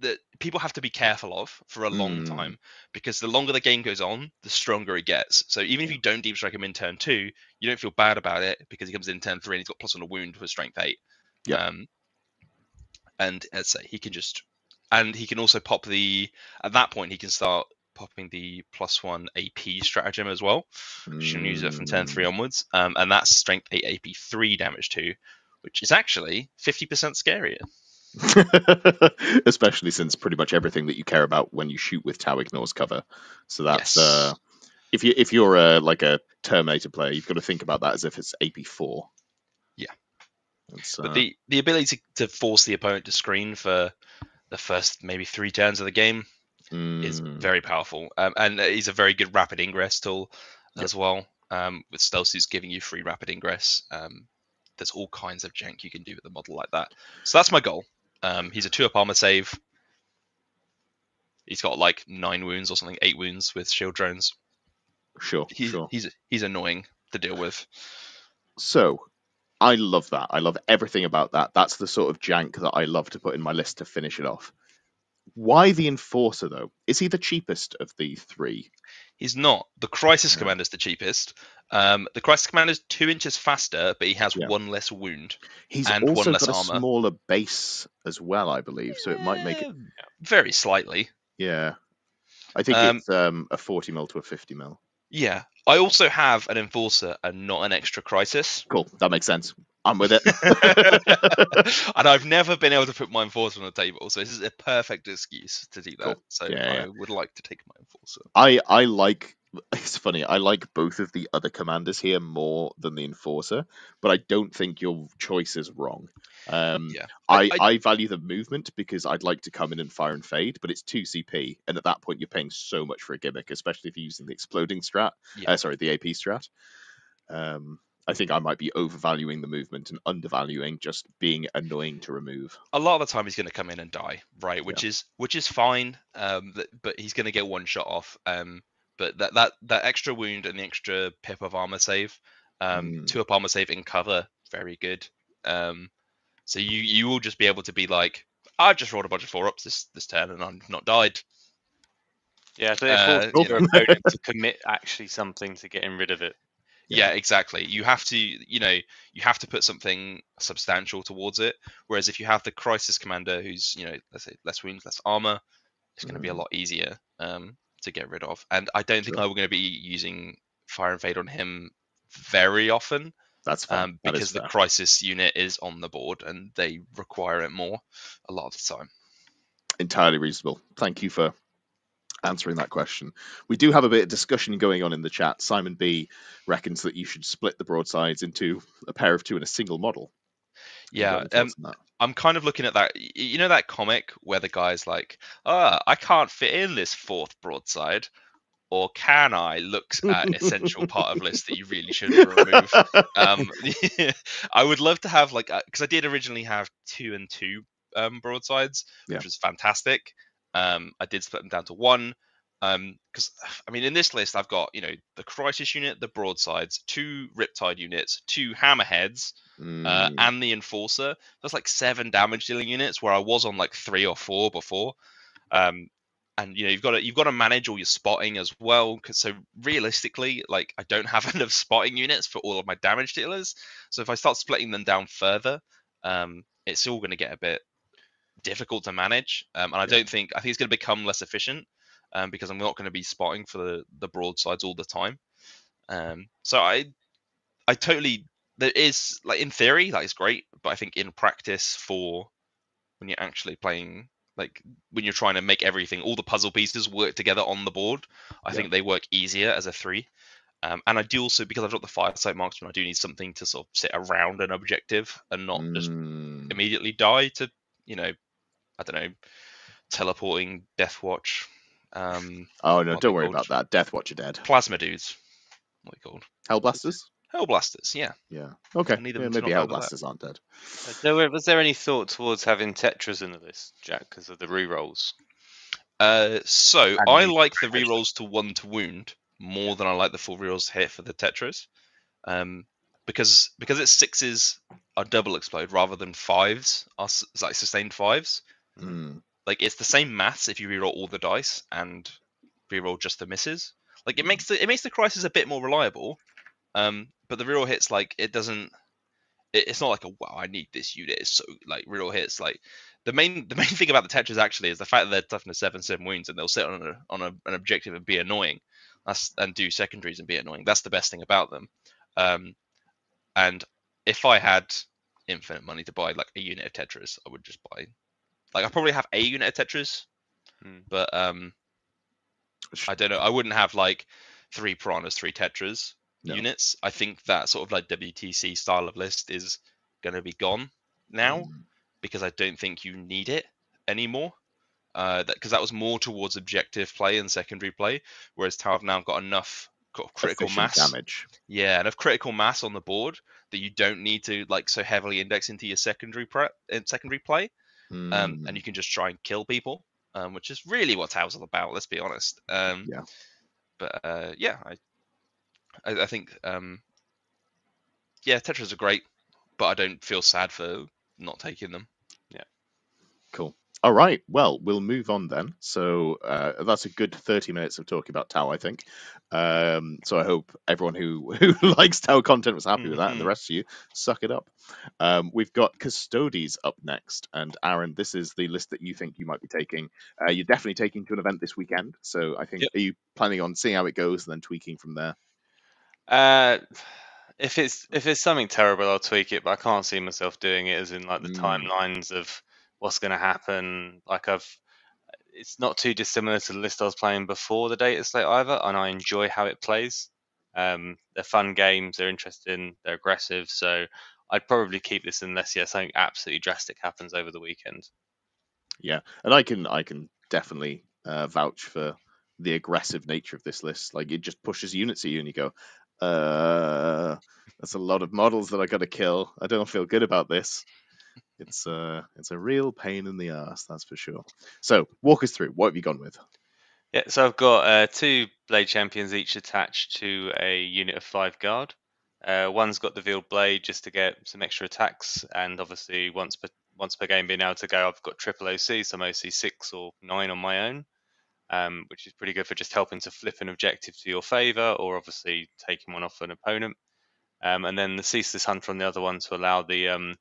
that people have to be careful of for a long Mm. time because the longer the game goes on, the stronger it gets. So even if you don't deep strike him in turn two, you don't feel bad about it because he comes in turn three and he's got plus on a wound for strength eight. Yeah. Um, and let's say he can just and he can also pop the at that point he can start popping the plus one AP stratagem as well. You can use it from turn three Mm. onwards, um, and that's strength eight AP three damage two, which is actually fifty percent scarier. Especially since pretty much everything that you care about when you shoot with Tau ignores cover. So that's Yes. uh, if you if you're a like a Terminator player, you've got to think about that as if it's AP four. Yeah. It's, But uh, the the ability to, to force the opponent to screen for the first maybe three turns of the game is Mm, very powerful. Um, and he's a very good rapid ingress tool Yep. as well. Um, with stealth suits giving you free rapid ingress. Um, there's all kinds of jank you can do with a model like that. So that's my goal. Um, he's a two up armor save. He's got like nine wounds or something, eight wounds with shield drones. sure, He's sure. he's he's annoying to deal with. So, I love that. I love everything about that. That's the sort of jank that I love to put in my list to finish it off. Why the Enforcer, though? Is he the cheapest of the three? He's not. The Crisis No. Commander's the cheapest. Um, the Crisis Commander's two inches faster, but he has Yeah. one less wound. He's And one also less got a armor. smaller base as well, I believe. So it might make it. Very slightly. Yeah. I think Um, it's um, a 40 mil to a 50 mil. Yeah. I also have an Enforcer and not an extra Crisis. Cool. That makes sense. I'm with it. and I've never been able to put my Enforcer on the table, so this is a perfect excuse to do that. Cool. So Yeah, I yeah. would like to take my Enforcer. I I like it's funny. I like both of the other commanders here more than the enforcer, but I don't think your choice is wrong. Um, Yeah. I, I- I, value the movement because I'd like to come in and fire and fade, but it's two CP, and at that point you're paying so much for a gimmick, especially if you're using the exploding strat. Yeah. Uh, sorry, the AP strat. Um, I think I might be overvaluing the movement and undervaluing just being annoying to remove. a lot of the time he's going to come in and die, right? Which is which is fine, um, but he's going to get one shot off. Um, but that that that extra wound and the extra pip of armor save, um, Mm. two up armor save in cover, very good. Um, so you you will just be able to be like, I've just rolled a bunch of four ups this this turn and I've not died. Yeah, so Uh, it forces your opponent to commit actually something to getting rid of it. Yeah. exactly. You have to, you know, you have to put something substantial towards it. Whereas if you have the crisis commander, who's, you know, let's say less wounds, less armor, it's going to be a Mhm. lot easier um, to get rid of. And I don't think I'm going to be using fire and fade on him very often That's fine. um, That because the fair. crisis unit is on the board and they require it more a lot of the time. entirely reasonable. Thank you for answering that question. We do have a bit of discussion going on in the chat. Simon B reckons that you should split the broadsides into a pair of two and a single model. Have you got Yeah, um. I'm kind of looking at that. You know that comic where the guy's like, "Ah, I can't fit in this fourth broadside, or can I?" Looks at essential part of list that you really shouldn't remove. Um, I would love to have like because I did originally have two and two um, broadsides, Yeah. which was fantastic. Um, I did split them down to one. Um, because I mean, in this list, I've got you know the crisis unit, the broadsides, two riptide units, two hammerheads, uh, Mm, and the enforcer. That's like seven damage dealing units where I was on like three or four before. Um, and you know you've got to you've got to manage all your spotting as well. So realistically, like I don't have enough spotting units for all of my damage dealers. So if I start splitting them down further, um, it's all going to get a bit difficult to manage. Um, and I Yeah. don't think I think it's going to become less efficient um, because I'm not going to be spotting for the the broadsides all the time. Um, so I I totally there is like in theory that is great, but I think in practice for when you're actually playing like when you're trying to make everything all the puzzle pieces work together on the board, I Yeah. think they work easier as a three. Um, and I do also because I've got the firesight marksman, I do need something to sort of sit around an objective and not just mm, immediately die to you know I don't know teleporting death watch um oh no, don't worry called? about that. Death Watch are dead. plasma dudes what are they called Hellblasters? hellblasters yeah Yeah. Okay. Yeah, maybe. Hellblasters aren't dead. Uh, there were- was there any thought towards having Tetras in the list, Jack, because of the rerolls? Uh, so And I like the rerolls to one to wound more than I like the full rerolls here for the Tetras, um, because because it's sixes are double explode rather than fives are s- like sustained fives. Mm, Like it's the same maths if you reroll all the dice and reroll just the misses. Like it makes the it makes the crisis a bit more reliable, um, but the reroll hits like it doesn't. It, it's not like a wow I need this unit. It's so like reroll hits like the main the main thing about the Tetras actually is the fact that they're toughness seven seven wounds and they'll sit on a on a, an objective and be annoying. That's and do secondaries and be annoying. That's the best thing about them. Um, and if I had infinite money to buy like a unit of Tetras, I would just buy. Like I probably have a unit of Tetras, Hmm. but um, I don't know. I wouldn't have like three piranhas, three Tetras No. units. I think that sort of like WTC style of list is going to be gone now mm, because I don't think you need it anymore. uh, that because that was more towards objective play and secondary play, whereas Tau have now got enough critical Efficient mass. damage. Yeah, enough critical mass on the board that you don't need to like so heavily index into your secondary prep in secondary play, um, Mm, and you can just try and kill people, um, which is really what Tau's all about. Let's be honest. Um, Yeah. But uh, yeah, I, I, I think um, yeah, Tetras are great, but I don't feel sad for not taking them. Yeah. Cool. All right. Well, we'll move on then. So uh, that's a good 30 minutes of talking about Tau, I think. Um, so I hope everyone who, who likes Tau content was happy with that, and the Mhm. rest of you, suck it up. Um, we've got Custodes up next. And Aaron, this is the list that you think you might be taking. Uh, you're definitely taking to an event this weekend. So I think, Yep. are you planning on seeing how it goes and then tweaking from there? Uh, if it's if it's something terrible, I'll tweak it, but I can't see myself doing it as in like the Mm. timelines of what's going to happen. Like I've, it's not too dissimilar to the list I was playing before the data slate either, and I enjoy how it plays. Um, they're fun games, they're interesting, they're aggressive, so I'd probably keep this unless yeah something absolutely drastic happens over the weekend. Yeah, and I can I can definitely uh, vouch for the aggressive nature of this list. Like it just pushes units at you, and you go, "Uh, that's a lot of models that I got to kill. I don't feel good about this." It's uh, it's a real pain in the ass, that's for sure. So walk us through. What have you gone with? Yeah, so I've got uh, two blade champions each attached to a unit of five guard. Uh, one's got the veiled blade just to get some extra attacks, and obviously once per once per game being able to go, I've got triple OC, so I'm OC six or nine on my own, um, which is pretty good for just helping to flip an objective to your favour, or obviously taking one off an opponent. Um, and then the ceaseless hunter on the other one to allow the um,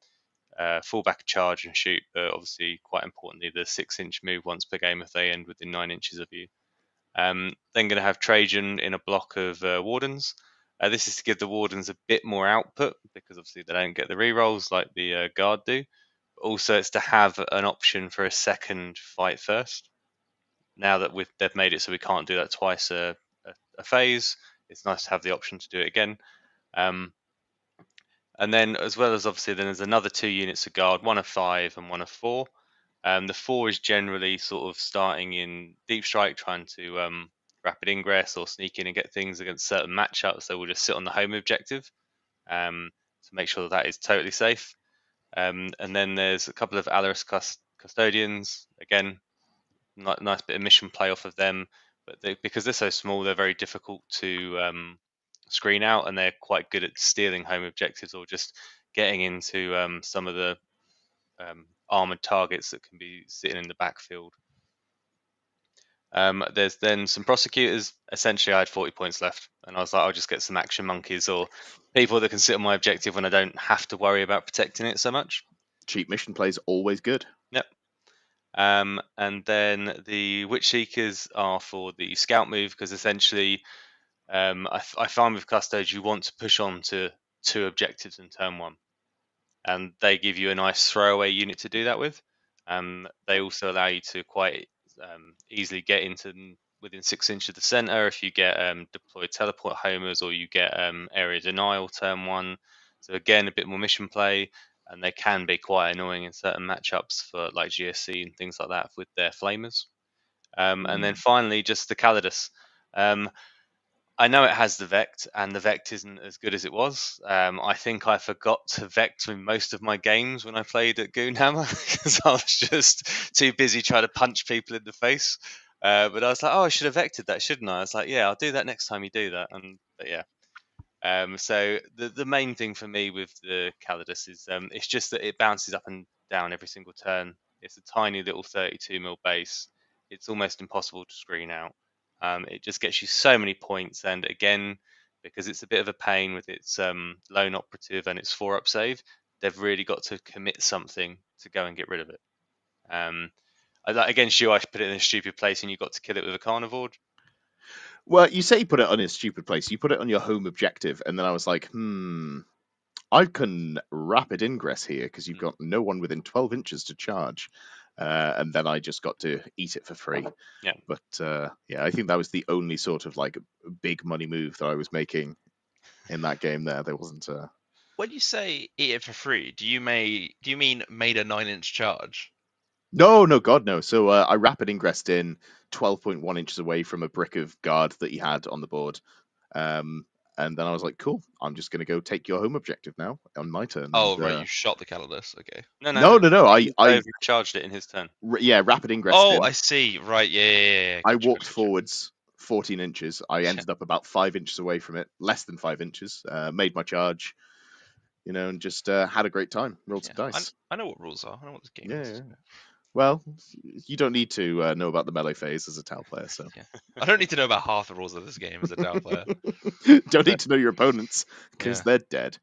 uh, fullback charge and shoot, but obviously quite importantly the six inch move once per game if they end within nine inches of you. Um, then going to have Trajann in a block of uh, Wardens. Uh, this is to give the Wardens a bit more output because obviously they don't get the rerolls like the uh, Guard do. But also, it's to have an option for a second fight first. Now that we've, they've made it so we can't do that twice a, a, a phase, it's nice to have the option to do it again. Um, and then, as well as obviously, then there's another two units of guard, one of five and one of four. Um, the four is generally sort of starting in deep strike, trying to um, rapid ingress or sneak in and get things against certain matchups. So we'll just sit on the home objective um, to make sure that that is totally safe. Um, and then there's a couple of Allarus cust- custodians. Again, ni- nice bit of mission play off of them, but they, because they're so small, they're very difficult to um, screen out, and they're quite good at stealing home objectives or just getting into um, some of the um, armored targets that can be sitting in the backfield. Um, there's then some prosecutors. Essentially, I had 40 points left, and I was like, I'll just get some action monkeys or people that can sit on my objective when I don't have to worry about protecting it so much. Cheap mission plays always good. Um, and then the Witch Seekers are for the scout move because essentially, um, I, I find with Custodes you want to push on to two objectives in turn one, and they give you a nice throwaway unit to do that with. Um, they also allow you to quite um, easily get into within six inches of the center if you get um, deployed teleport homers or you get um, area denial turn one. So again, a bit more mission play and they can be quite annoying in certain matchups for like GSC and things like that with their flamers. Um, And then finally, just the Calidus. I know it has the Vect, and the Vect isn't as good as it was. Um, I think I forgot to Vect in most of my games when I played at Goonhammer because I was just too busy trying to punch people in the face. Uh, but I was like, oh, I should have vected that, shouldn't I? I was like, yeah, I'll do that next time you do that. And but yeah, um, so the the main thing for me with the Calidus is um, it's just that it bounces up and down every single turn. It's a tiny little 32 mil base. It's almost impossible to screen out. Um, it just gets you so many points, and again, because it's a bit of a pain with its um, lone operative and its four up save, they've really got to commit something to go and get rid of it. Um, against you, I put it in a stupid place, and you got to kill it with a Karnivore. Well, you say you put it on a stupid place. You put it on your home objective, and then I was like, hmm, I can rapid ingress here because you've Mm. got no one within 12 inches to charge. Uh, and then I just got to eat it for free. Yeah. But uh, yeah, I think that was the only sort of like big money move that I was making in that game. There, there wasn't. Uh... When you say eat it for free, do you may do you mean made a nine inch charge? No, no, God, no. So uh, I rapid ingressed in 12.1 inches away from a brick of guard that he had on the board. Um, and then I was like, cool, I'm just going to go take your home objective now on my turn. Oh, And, right, uh, you shot the Calidus. Okay. No, no, no, no. I, he I, charged it in his turn. r- yeah, rapid ingress. Oh, in. I see. Right, yeah, yeah, yeah. yeah. I Gotcha, walked gotcha, gotcha. forwards 14 inches. I ended up about five inches away from it, less than five inches. Uh, made my charge, you know, and just uh, had a great time. Rolled some Yeah, I- dice. I, know what rules are. I know what this game Yeah, is. yeah. Well, you don't need to uh, know about the melee phase as a Tau player, so I don't need to know about half the rules of this game as a Tau player. don't need to know your opponents because Yeah. they're dead.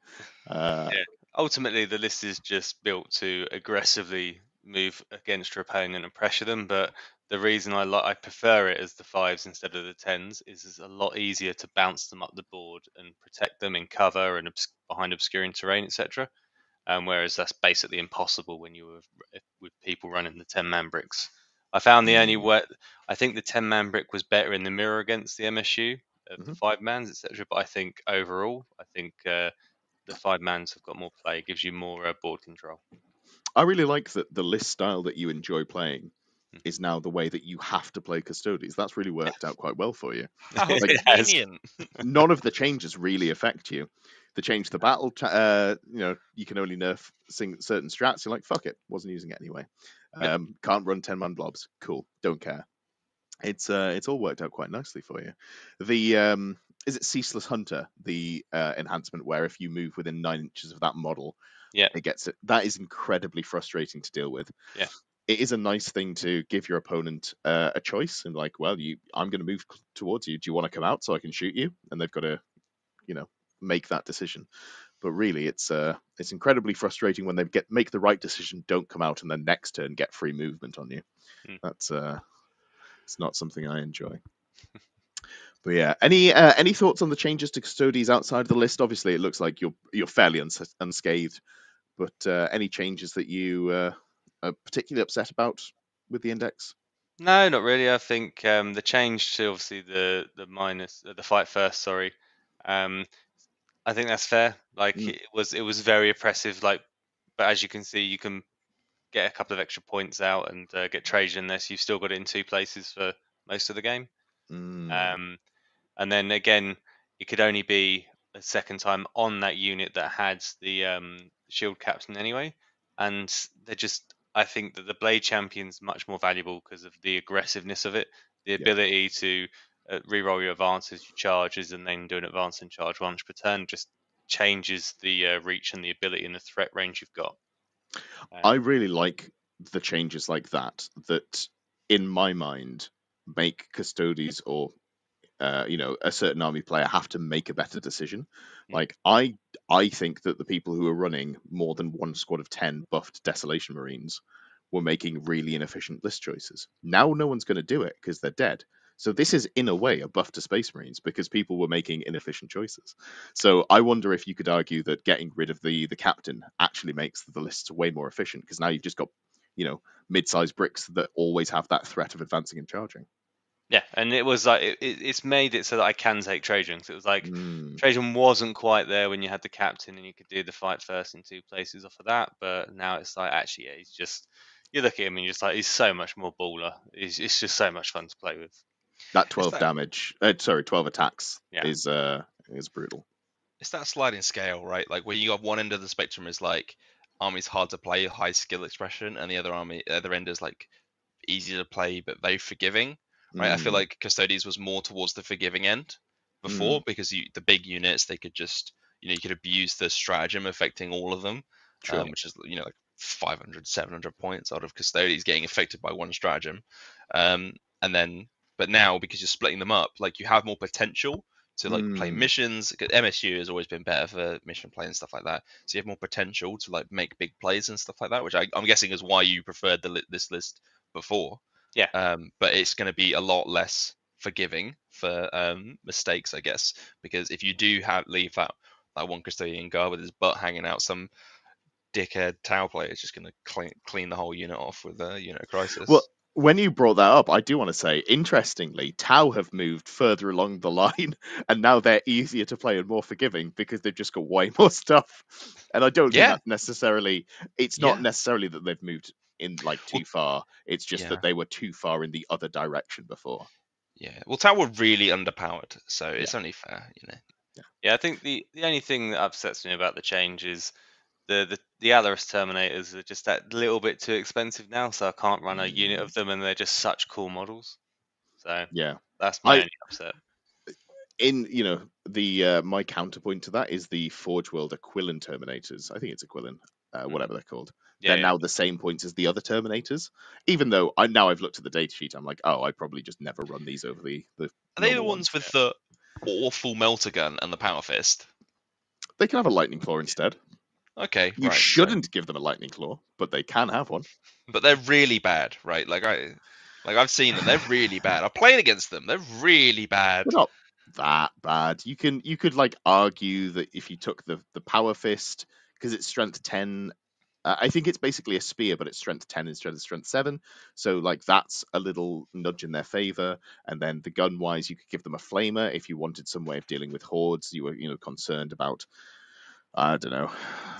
Uh, Yeah. Ultimately, the list is just built to aggressively move against your opponent and pressure them. But the reason I like I prefer it as the fives instead of the tens is it's a lot easier to bounce them up the board and protect them in cover and obs- behind obscuring terrain, etc. Um, whereas that's basically impossible when you were with people running the ten man bricks. I found the only Mm. way I think the ten man brick was better in the mirror against the MSU of the Mhm. five mans, etc. But I think overall, I think uh, the five mans have got more play. It gives you more uh, board control. I really like that the list style that you enjoy playing Mm. is now the way that you have to play Custodes. That's really worked out quite well for you. How Like. None of the changes really affect you. The change the battle, uh, you know, you can only nerf certain strats. You're like, fuck it, wasn't using it anyway. Um, can't run ten man blobs. Cool, don't care. It's uh, it's all worked out quite nicely for you. The um, is it Ceaseless Hunter, the uh, enhancement where if you move within nine inches of that model, Yeah. it gets it. That is incredibly frustrating to deal with. Yeah. It is a nice thing to give your opponent uh, a choice and like, well, you, I'm going to move towards you. Do you want to come out so I can shoot you? And they've got to, you know, make that decision. But really, it's uh, it's incredibly frustrating when they get make the right decision, don't come out, and then next turn get free movement on you. Hmm. That's uh, it's not something I enjoy. But yeah, any uh, any thoughts on the changes to Custodes outside of the list? Obviously, it looks like you're you're fairly uns- unscathed. But uh, any changes that you uh, are particularly upset about with the index? No, not really. I think um, the change to obviously the the minus uh, the fight first. Sorry, um, I think that's fair. Like Mm. it was it was very oppressive. Like, but as you can see, you can get a couple of extra points out and uh, get Trajann there. So you've still got it in two places for most of the game. Mm, Um, and then again, it could only be a second time on that unit that had the um, shield captain anyway. And they're just, I think that the blade champion's much more valuable because of the aggressiveness of it, the ability to uh, reroll your advances, your charges, and then do an advance and charge once per turn just changes the uh, reach and the ability and the threat range you've got. Um, I really like the changes like that. That, in my mind, make Custodes or uh, you know a certain army player have to make a better decision. Mm. Like I, I think that the people who are running more than one squad of ten buffed Desolation Marines were making really inefficient list choices. Now no one's going to do it because they're dead. So this is in a way a buff to Space Marines because people were making inefficient choices. So I wonder if you could argue that getting rid of the the captain actually makes the lists way more efficient because now you've just got you know mid-sized bricks that always have that threat of advancing and charging. yeah, and it was like it, it- it's made it so that I can take Trajann. it was like Mm, Trajann wasn't quite there when you had the captain and you could do the fight first in two places off of that, but now it's like actually yeah, he's just you look at him and you're just like he's so much more baller. He's it's just so much fun to play with. That 12 that- damage, uh, sorry, 12 attacks Yeah. is uh is brutal. it's that sliding scale, right? Like where you got one end of the spectrum is like army's hard to play, high skill expression, and the other army, other end is like easy to play but very forgiving, right? I feel Mm, like Custodes was more towards the forgiving end before because you, the big units they could just you know you could abuse the stratagem affecting all of them, True. um, which is you know like 500, 700 points out of Custodes getting affected by one stratagem, um, and then but now because you're splitting them up, like you have more potential to like play missions. MSU has always been better for mission play and stuff like that. So you have more potential to like make big plays and stuff like that, which I, I'm guessing is why you preferred the li- this list before. Yeah. Um, but it's going to be a lot less forgiving for um, mistakes, I guess, because if you do have leave that that one custodian guard with his butt hanging out, some dickhead Tau player is just going to clean clean the whole unit off with a unit of crisis. Well, when you brought that up, I do want to say, interestingly, Tau have moved further along the line, and now they're easier to play and more forgiving because they've just got way more stuff. And I don't Yeah. think that's necessarily. It's not Yeah. necessarily that they've moved in like too far. It's just Yeah. that they were too far in the other direction before. Yeah. Well, Tau were really underpowered, so it's only fair, you know. Yeah, I think the, the only thing that upsets me about the change is the, the, the Allarus Terminators are just that little bit too expensive now, so I can't run a unit of them, and they're just such cool models. So Yeah. that's my I- only upset. in you know the uh, my counterpoint to that is the Forge World Aquilon Terminators. I think it's Aquilon, uh, whatever they're called. Yeah, they're yeah. now the same points as the other Terminators. Even though I now I've looked at the data sheet, I'm like, oh, I probably just never run these over the the. Are they the normal ones with the awful melter gun and the power fist? They can have a lightning claw instead. Okay, You right. shouldn't give them a lightning claw, but they can have one. but they're really bad, right? Like I, like I've seen them. They're really bad. I've played against them. They're really bad. They're not that bad. You can you could like argue that if you took the the power fist because it's strength ten. Uh, I think it's basically a spear, but it's strength ten instead of strength seven. So like that's a little nudge in their favor. And then the gun wise, you could give them a flamer if you wanted some way of dealing with hordes. You were you know concerned about I don't know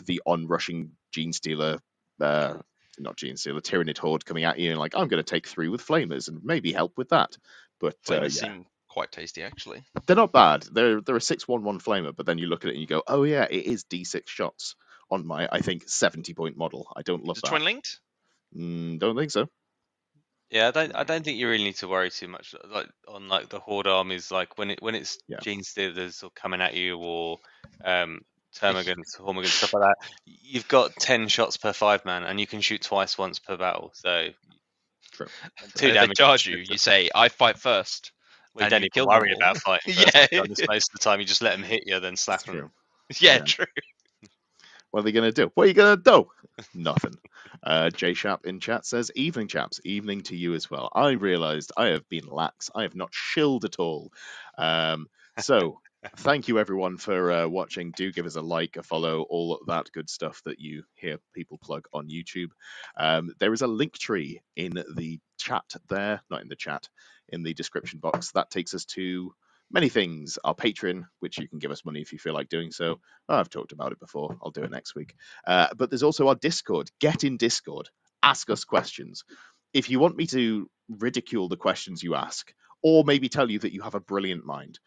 the onrushing gene stealer. Uh, not gene stealer, Tyranid horde coming at you, and like I'm going to take three with flamers and maybe help with that. But uh, Flamers yeah seem quite tasty, actually. they're not bad. They're they're a six one one flamer, but then you look at it and you go, oh yeah, it is d six shots on my I think seventy point model. I don't love Is it that. twin linked? Mm, don't think so. Yeah, I don't. I don't think you really need to worry too much, like on like the horde armies. Like when it when it's Yeah. gene stealers or coming at you, or um, termagants, hormagants, stuff like that. You've got ten shots per five man, and you can shoot twice once per battle. So True. two And if they damage. charge you, you say, "I fight first. We don't and you need to kill them worry about fighting. Yeah. Most of the time, you just let them hit you, then slap them. Yeah, Yeah. true. What are they gonna do? What are you gonna do? Nothing. Uh, J Sharp in chat says, "Evening, chaps. Evening to you as well. I realised I have been lax. I have not shilled at all. Um, so." Thank you everyone for uh, watching. Do give us a like, a follow, all that good stuff that you hear people plug on YouTube. Um, there is a link tree in the chat there, not in the chat, in the description box. That takes us to many things. Our Patreon, which you can give us money if you feel like doing so. Oh, I've talked about it before. I'll do it next week. Uh, but there's also our Discord. Get in Discord. Ask us questions. If you want me to ridicule the questions you ask, or maybe tell you that you have a brilliant mind,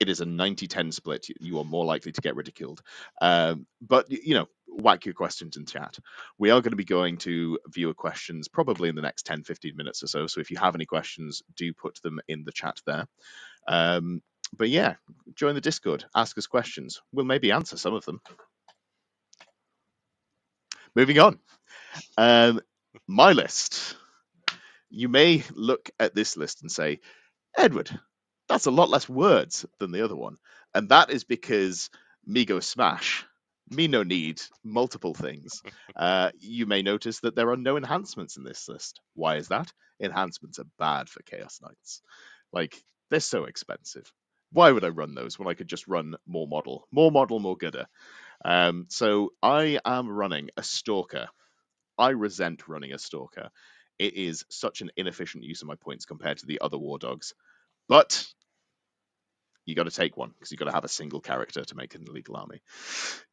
it is a 90 10 split. You- You are more likely to get ridiculed. Um, but, you know, whack your questions in chat. We are going to be going to viewer questions probably in the next 10 15 minutes or so. So if you have any questions, do put them in the chat there. Um, but yeah, join the Discord, ask us questions. We'll maybe answer some of them. Moving on. Um, my list. You may look at this list and say, Edward, that's a lot less words than the other one. And that is because me go smash. Me no need multiple things. Uh, you may notice that there are no enhancements in this list. Why is that? Enhancements are bad for Chaos Knights. Like, they're so expensive. Why would I run those when I could just run more model? More model, more gooder. Um, so I am running a Stalker. I resent running a Stalker. It is such an inefficient use of my points compared to the other War Dogs. But you got to take one because you got to have a single character to make an illegal army.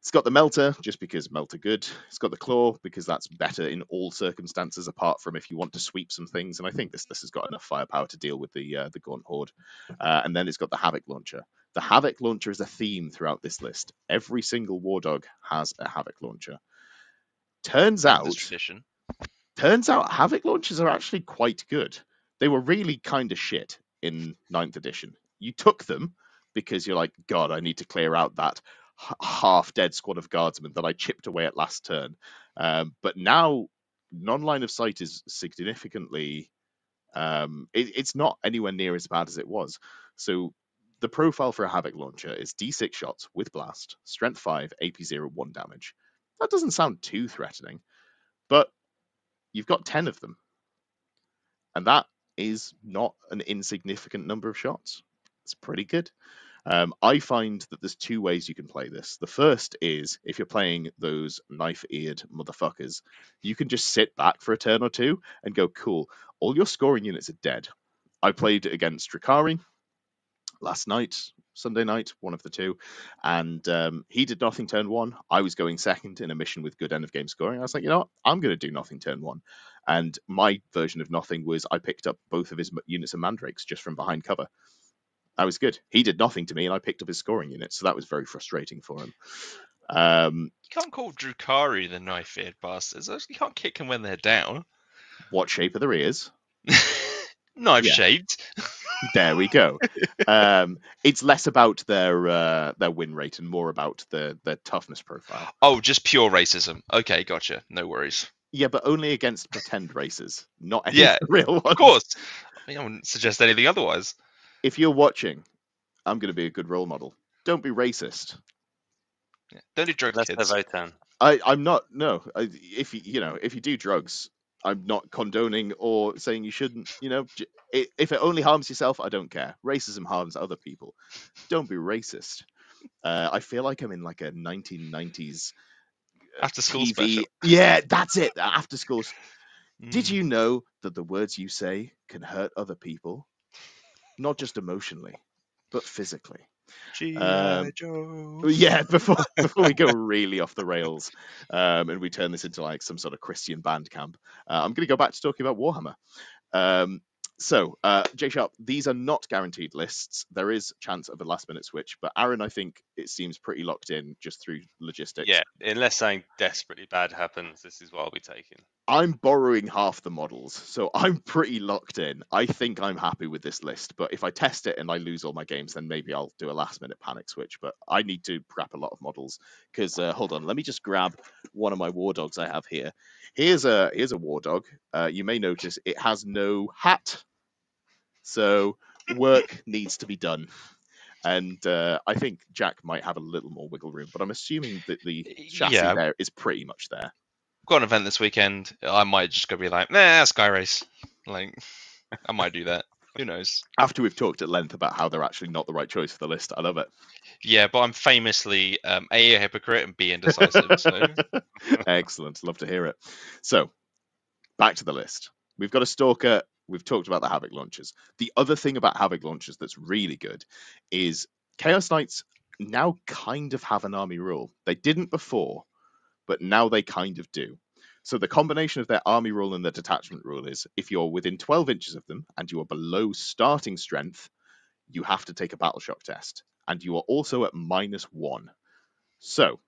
It's got the melter just because melter good. It's got the claw because that's better in all circumstances, apart from if you want to sweep some things. And I think this this has got enough firepower to deal with the uh, the Gaunt Horde. Uh, and then it's got the Havoc launcher. The Havoc launcher is a theme throughout this list. Every single War Dog has a Havoc launcher. Turns out, turns out Havoc launchers are actually quite good. They were really kind of shit in ninth edition. You took them because you're like, God, I need to clear out that half dead squad of guardsmen that I chipped away at last turn. Um, but now, non line of sight is significantly. Um, it, it's not anywhere near as bad as it was. So the profile for a Havoc launcher is D6 shots with blast, strength 5, AP 0, 1 damage. That doesn't sound too threatening, but you've got 10 of them. And that is not an insignificant number of shots. It's pretty good. Um, I find that there's two ways you can play this. The first is if you're playing those knife eared motherfuckers, you can just sit back for a turn or two and go, cool, all your scoring units are dead. I played against Drukhari last night. Sunday night, one of the two, and um, he did nothing turn one. I was going second in a mission with good end of game scoring. I was like, you know what, I'm going to do nothing turn one. And my version of nothing was I picked up both of his units of mandrakes just from behind cover. I was good. He did nothing to me, and I picked up his scoring unit, so that was very frustrating for him. Um, You can't call Drukhari the knife-eared bastards. You can't kick them when they're down. what shape are their ears? Knife-shaped. There we go. um, it's less about their uh, their win rate and more about the their toughness profile. Oh, just pure racism. Okay, gotcha. No worries. Yeah, but only against pretend races, not any Yeah, real ones. Of course. I, mean, I wouldn't suggest anything otherwise. If you're watching, I'm going to be a good role model. Don't be racist. Yeah. Don't do drugs, Let's have kids. Votan. I, I'm not. No, I, if you you know if you do drugs, I'm not condoning or saying you shouldn't. You know, j- i- if it only harms yourself, I don't care. Racism harms other people. Don't be racist. Uh, I feel like I'm in like a 1990s After school TV. special. Yeah, that's it. After school. s- Did Mm. you know that the words you say can hurt other people, not just emotionally, but physically? G.I. Um, Yeah, before before we go really off the rails, um, and we turn this into like some sort of Christian band camp, uh, I'm going to go back to talking about Warhammer. Um, so, uh, J Sharp, these are not guaranteed lists. There is chance of a last minute switch, but Aaron, I think it seems pretty locked in just through logistics. Yeah, unless something desperately bad happens, this is what I'll be taking. I'm borrowing half the models, so I'm pretty locked in. I think I'm happy with this list, but if I test it and I lose all my games, then maybe I'll do a last minute panic switch. But I need to prep a lot of models because uh, hold on, let me just grab one of my war dogs I have here. Here's a here's a war dog. Uh, you may notice it has no hat, so work needs to be done. And uh, I think Jack might have a little more wiggle room, but I'm assuming that the chassis Yeah. there is pretty much there. Got an event this weekend. I might just go be like, nah, Skyrays. Like, I might do that. Who knows? after we've talked at length about how they're actually not the right choice for the list. I love it. Yeah, but I'm famously um, A, a hypocrite and B, indecisive. so Excellent. Love to hear it. So, back to the list. We've got a Stalker. We've talked about the Havoc launchers. The other thing about Havoc launchers that's really good is Chaos Knights now kind of have an army rule. They didn't before, but now they kind of do. So the combination of their army rule and their detachment rule is if you're within 12 inches of them and you are below starting strength, you have to take a battle shock test. And you are also at minus one. So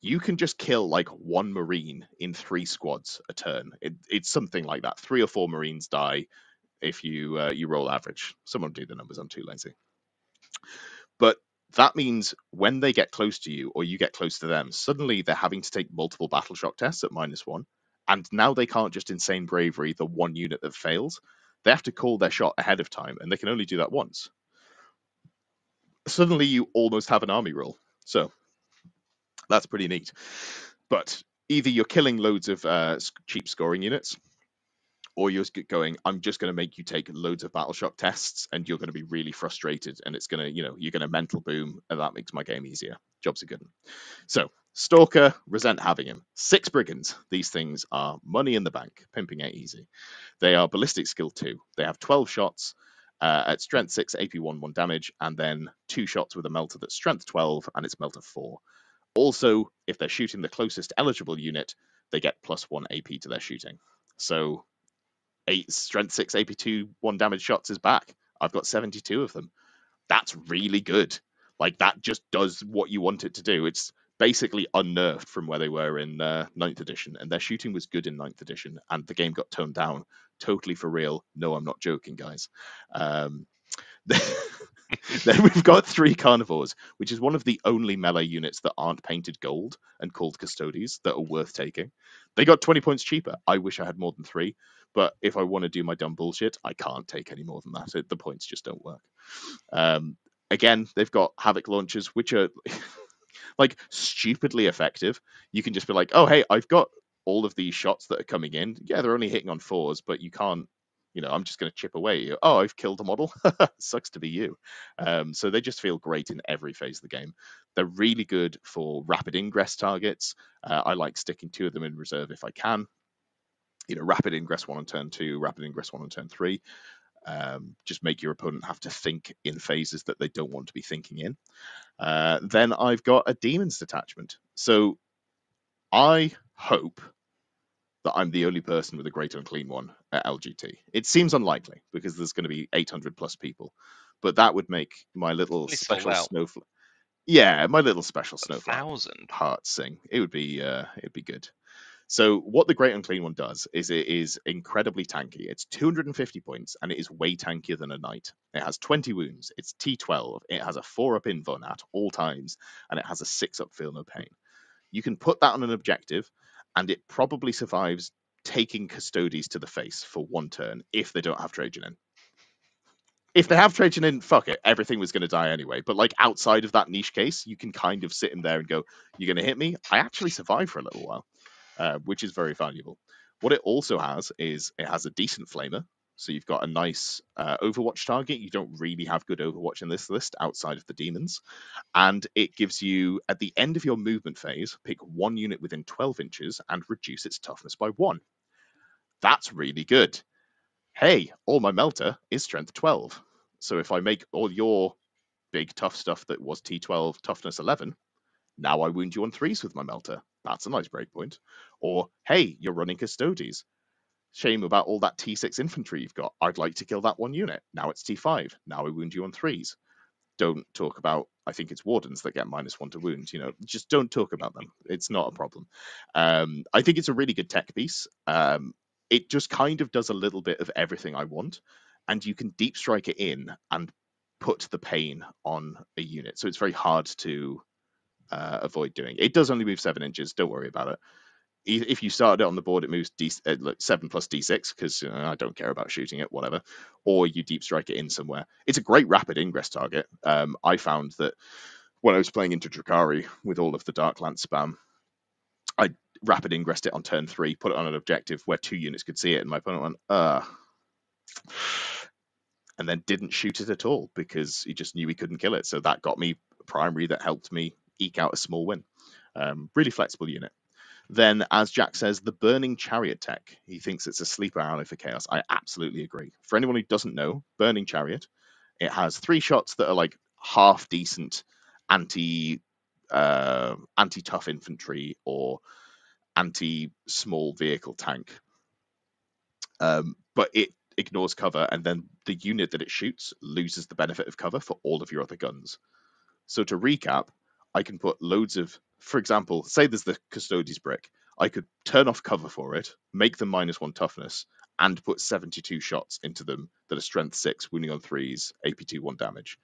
you can just kill like one marine in three squads a turn. It, it's something like that. Three or four marines die if you uh, you roll average. Someone do the numbers. I'm too lazy. But that means when they get close to you or you get close to them, suddenly they're having to take multiple battle shock tests at minus one. And now they can't just insane bravery the one unit that fails. They have to call their shot ahead of time, and they can only do that once. Suddenly, you almost have an army roll. So that's pretty neat. But either you're killing loads of uh, cheap scoring units, or you're going, I'm just going to make you take loads of battle shock tests, and you're going to be really frustrated, and it's going to, you know, you're going to mental boom, and that makes my game easier. Jobs are good. So, Stalker, resent having him. Six brigands. These things are money in the bank, pimping out easy. They are ballistic skill two. They have 12 shots. Uh, at strength 6, AP 1, 1 damage, and then two shots with a melter that's strength 12 and it's melter 4. Also, if they're shooting the closest eligible unit, they get plus 1 AP to their shooting. So, eight strength 6, AP 2, 1 damage shots is back. I've got 72 of them. That's really good. Like, that just does what you want it to do. It's basically unnerved from where they were in uh, 9th edition, and their shooting was good in ninth edition, and the game got toned down. Totally for real. No, I'm not joking, guys. Um, then we've got three Karnivores, which is one of the only melee units that aren't painted gold and called Custodes that are worth taking. They got 20 points cheaper. I wish I had more than three, but if I want to do my dumb bullshit, I can't take any more than that. It, the points just don't work. Um, again, they've got havoc launchers, which are like stupidly effective. You can just be like, oh, hey, I've got all of these shots that are coming in. Yeah, they're only hitting on fours, but you can't you know, I'm just going to chip away. you. Oh, I've killed a model. Sucks to be you. Um, so they just feel great in every phase of the game. They're really good for rapid ingress targets. Uh, I like sticking two of them in reserve if I can. You know, rapid ingress one on turn two, rapid ingress one on turn three. Um, just make your opponent have to think in phases that they don't want to be thinking in. Uh, then I've got a demons detachment. So I hope that I'm the only person with a great unclean one at LGT. It seems unlikely because there's going to be 800 plus people, but that would make my little special snowflake. Yeah, my little special snowflake thousand. heart sing. It would be uh, it'd be good. So what the Great Unclean One does is it is incredibly tanky. It's 250 points and it is way tankier than a knight. It has 20 wounds. It's T12. It has a four up invuln at all times, and it has a six up feel no pain. You can put that on an objective, and it probably survives taking Custodes to the face for one turn if they don't have Trajann in. If they have Trajann in, fuck it, everything was going to die anyway. But like outside of that niche case, you can kind of sit in there and go, "You're going to hit me." I actually survive for a little while, uh, which is very valuable. What it also has is it has a decent flamer, so you've got a nice uh, Overwatch target. You don't really have good Overwatch in this list outside of the demons, and it gives you at the end of your movement phase, pick one unit within 12 inches and reduce its toughness by one. That's really good. Hey, all my melter is strength 12. So if I make all your big tough stuff that was T12 toughness 11, now I wound you on threes with my melter. That's a nice breakpoint. Or hey, you're running Custodes. Shame about all that T6 infantry you've got. I'd like to kill that one unit. Now it's T5. Now I wound you on threes. Don't talk about. I think it's wardens that get minus one to wound. You know, just don't talk about them. It's not a problem. Um, I think it's a really good tech piece. Um, it just kind of does a little bit of everything I want, and you can deep strike it in and put the pain on a unit. So it's very hard to uh, avoid doing. It does only move seven inches. Don't worry about it. If you started it on the board, it moves D, uh, like seven plus d6 because you know, I don't care about shooting it, whatever. Or you deep strike it in somewhere. It's a great rapid ingress target. Um, I found that when I was playing into Drukhari with all of the Dark Lance spam, I rapid ingressed it on turn three, put it on an objective where two units could see it, and my opponent went, uh and then didn't shoot it at all because he just knew he couldn't kill it. So that got me a primary that helped me eke out a small win. Um, really flexible unit. Then, as Jack says, the Burning Chariot tech. He thinks it's a sleeper ally for Chaos. I absolutely agree. For anyone who doesn't know, Burning Chariot, it has three shots that are like half decent anti uh, anti tough infantry or anti small vehicle tank. Um, but it ignores cover, and then the unit that it shoots loses the benefit of cover for all of your other guns. So to recap, I can put loads of, for example, say there's the Custodes brick. I could turn off cover for it, make them minus one toughness, and put 72 shots into them that are strength six, wounding on threes, APT one damage.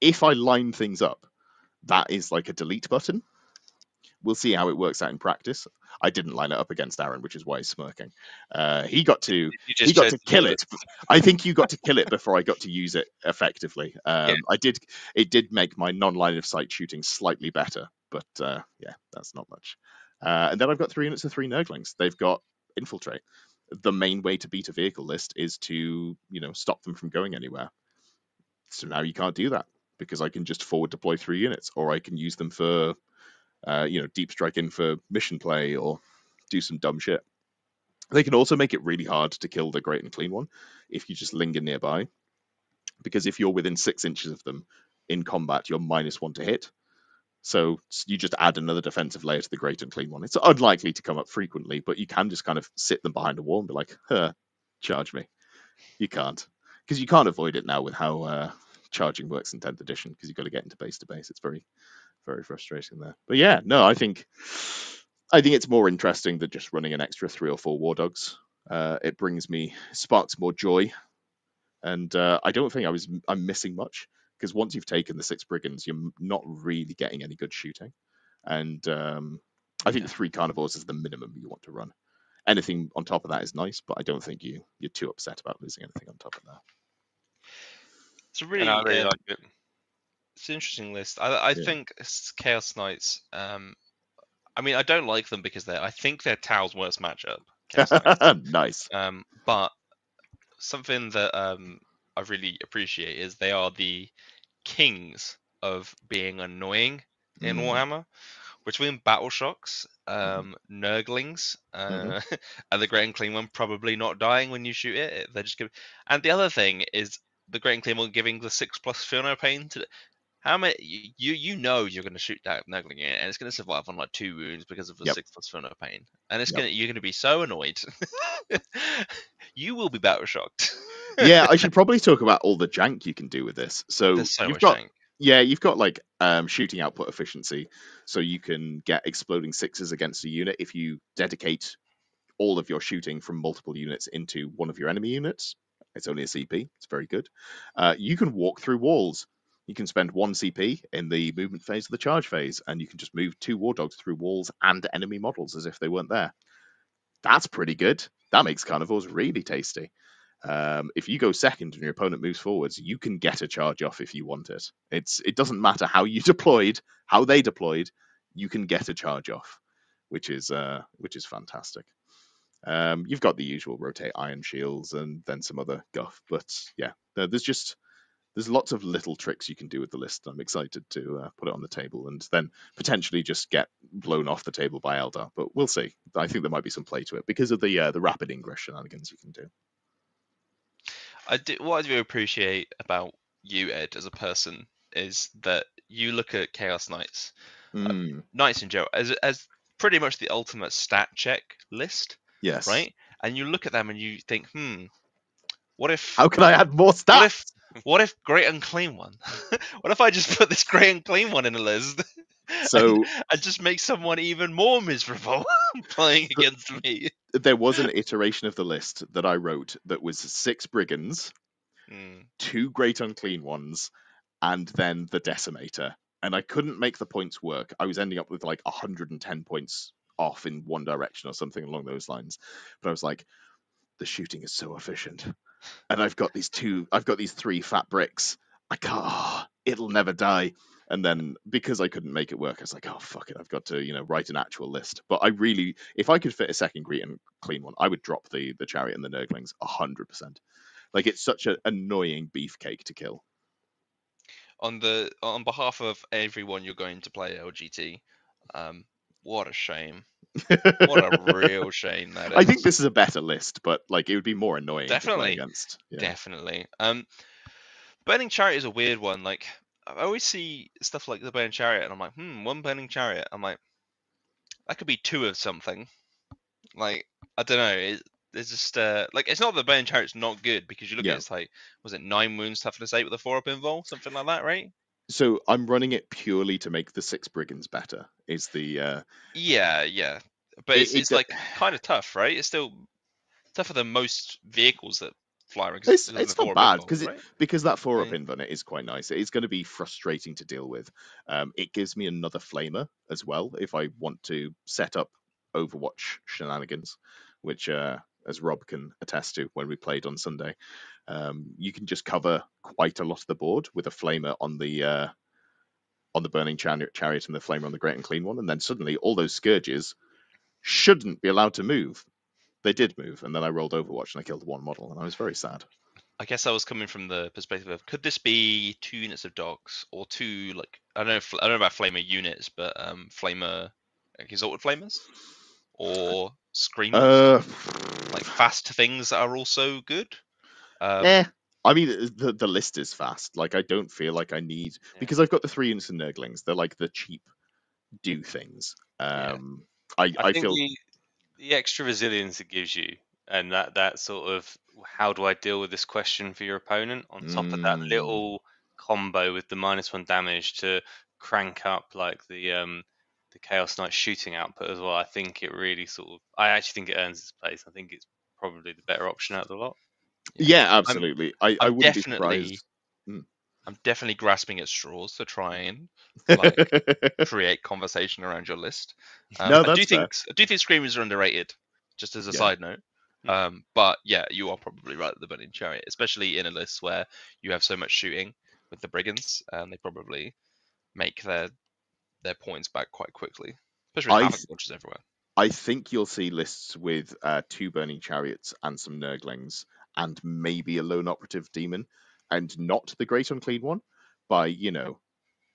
If I line things up, that is like a delete button. We'll see how it works out in practice. I didn't line it up against Aaron, which is why he's smirking. Uh, he got to he got to kill do it. I think you got to kill it before I got to use it effectively. Um, Yeah. I did. It did make my non-line of sight shooting slightly better, but uh, yeah, that's not much. Uh, and then I've got three units of three Nurglings. They've got infiltrate. The main way to beat a vehicle list is to you know stop them from going anywhere. So now you can't do that because I can just forward deploy three units, or I can use them for uh, you know deep strike in for mission play or do some dumb shit. They can also make it really hard to kill the great unclean one if you just linger nearby. Because if you're within six inches of them in combat, you're minus one to hit. So you just add another defensive layer to the great unclean one. It's unlikely to come up frequently, but you can just kind of sit them behind a wall and be like, huh, charge me. You can't. Because you can't avoid it now with how uh, charging works in 10th edition, because you've got to get into base to base. It's very, very frustrating there. But yeah, no, I think I think it's more interesting than just running an extra three or four war dogs. Uh, it brings me sparks more joy, and uh, I don't think I was I'm missing much because once you've taken the six brigands, you're not really getting any good shooting, and um, I think three Karnivores is the minimum you want to run. Anything on top of that is nice, but I don't think you you're too upset about losing anything on top of that. It's a really, and I really um, like it. It's an interesting list. I, I Yeah. think Chaos Knights. Um, I mean, I don't like them because they're. I think they're Tau's worst matchup. Nice. um, but something that um, I really appreciate is they are the kings of being annoying in Mm. Warhammer. between battle shocks, um, Nurglings, uh, and the Great Unclean One probably not dying when you shoot it. They're just giving. And the other thing is the Great Unclean One giving the six plus No Pain to. How many you you know you're going to shoot that Nurgling in, and it's going to survive on like two wounds because of the Yep. six plus Feel No Pain, and it's Yep. going to you're going to be so annoyed. you will be battle shocked. yeah, I should probably talk about all the jank you can do with this. So, so you've much got jank. yeah, you've got like um, shooting output efficiency, so you can get exploding sixes against a unit if you dedicate all of your shooting from multiple units into one of your enemy units. It's only a CP. It's very good. Uh, you can walk through walls. You can spend one CP in the movement phase of the charge phase, and you can just move two war dogs through walls and enemy models as if they weren't there. That's pretty good. That makes Karnivores really tasty. Um, if you go second and your opponent moves forwards, you can get a charge off if you want it. It's it doesn't matter how you deployed, how they deployed, you can get a charge off, which is uh, which is fantastic. Um, you've got the usual rotate iron shields and then some other guff, but yeah, there's just there's lots of little tricks you can do with the list. I'm excited to uh, put it on the table and then potentially just get blown off the table by Eldar, but we'll see. I think there might be some play to it because of the uh, the rapid ingress shenanigans you can do. I do, what I do appreciate about you, Ed, as a person, is that you look at Chaos Knights, Mm, Knights in general, as as pretty much the ultimate stat check list, yes. right? And you look at them and you think, hmm, what if How can I add more stats? What if Great Unclean one? what if I just put this Great Unclean one in a list? So and, and just make someone even more miserable playing against me. there was an iteration of the list that I wrote that was six brigands, Hmm. two great unclean ones, and then the decimator. And I couldn't make the points work. I was ending up with like 110 points off in one direction or something along those lines. But I was like, the shooting is so efficient. And I've got these two, I've got these three fat bricks. I can't, ah, it'll never die. And then because I couldn't make it work, I was like, oh, fuck it. I've got to, you know, write an actual list. But I really, if I could fit a second great and clean one, I would drop the, the chariot and the nurglings 100%. Like it's such an annoying beefcake to kill. on the on behalf of everyone you're going to play LGT, um, what a shame. What a real shame that is. I think this is a better list, but like it would be more annoying to play Definitely. against. Yeah. definitely. Um, Burning Chariot is a weird one. Like I always see stuff like the Burning Chariot, and I'm like, hmm, one Burning Chariot. I'm like, that could be two of something. Like I don't know. It, it's just uh, like it's not that the Burning Chariot's not good because you look Yeah. at it, it's like was it nine wounds toughness eight with a four up involved, something like that, right? So I'm running it purely to make the six brigands better. Is the uh, Yeah, yeah. But It- it's, it's like kind of tough, right? It's still tougher than most vehicles that fly around. It's- because it's not bad up bad, 'cause involved, right? because that four up invuln it is quite nice. It is going to be frustrating to deal with. Um, it gives me another flamer as well if I want to set up Overwatch shenanigans, which uh, as Rob can attest to when we played on Sunday, um, you can just cover quite a lot of the board with a flamer on the uh, on the burning chariot, chariot and the flamer on the great unclean one, and then suddenly all those scourges shouldn't be allowed to move. They did move, and then I rolled Overwatch and I killed one model, and I was very sad. I guess I was coming from the perspective of could this be two units of dogs or two like I don't know if, I don't know about flamer units, but um flamer like exalted flamers or screamers Uh, like fast things that are also good. Um, eh. I mean, the the list is fast. Like, I don't feel like I need Yeah. because I've got the three instant of Nurglings. They're like the cheap do things. Yeah. Um, I, I, I, think feel the, the extra resilience it gives you, and that that sort of how do I deal with this question for your opponent on top of that Mm. little combo with the minus one damage to crank up like the um the Chaos Knight shooting output as well. I think it really sort of I actually think it earns its place. I think it's probably the better option out of the lot. Yeah, absolutely. I, I I'm wouldn't definitely- be surprised. I'm definitely grasping at straws to try and like create conversation around your list. Um, No, I do that's fair. think I do think screamers are underrated. Just as a Yeah. side note. Hmm. Um, but yeah, you are probably right. at The burning chariot, especially in a list where you have so much shooting with the brigands, and they probably make their their points back quite quickly. Especially with I havoc everywhere. I think you'll see lists with uh, two burning chariots and some Nurglings and maybe a lone operative demon, and not the great unclean one by you know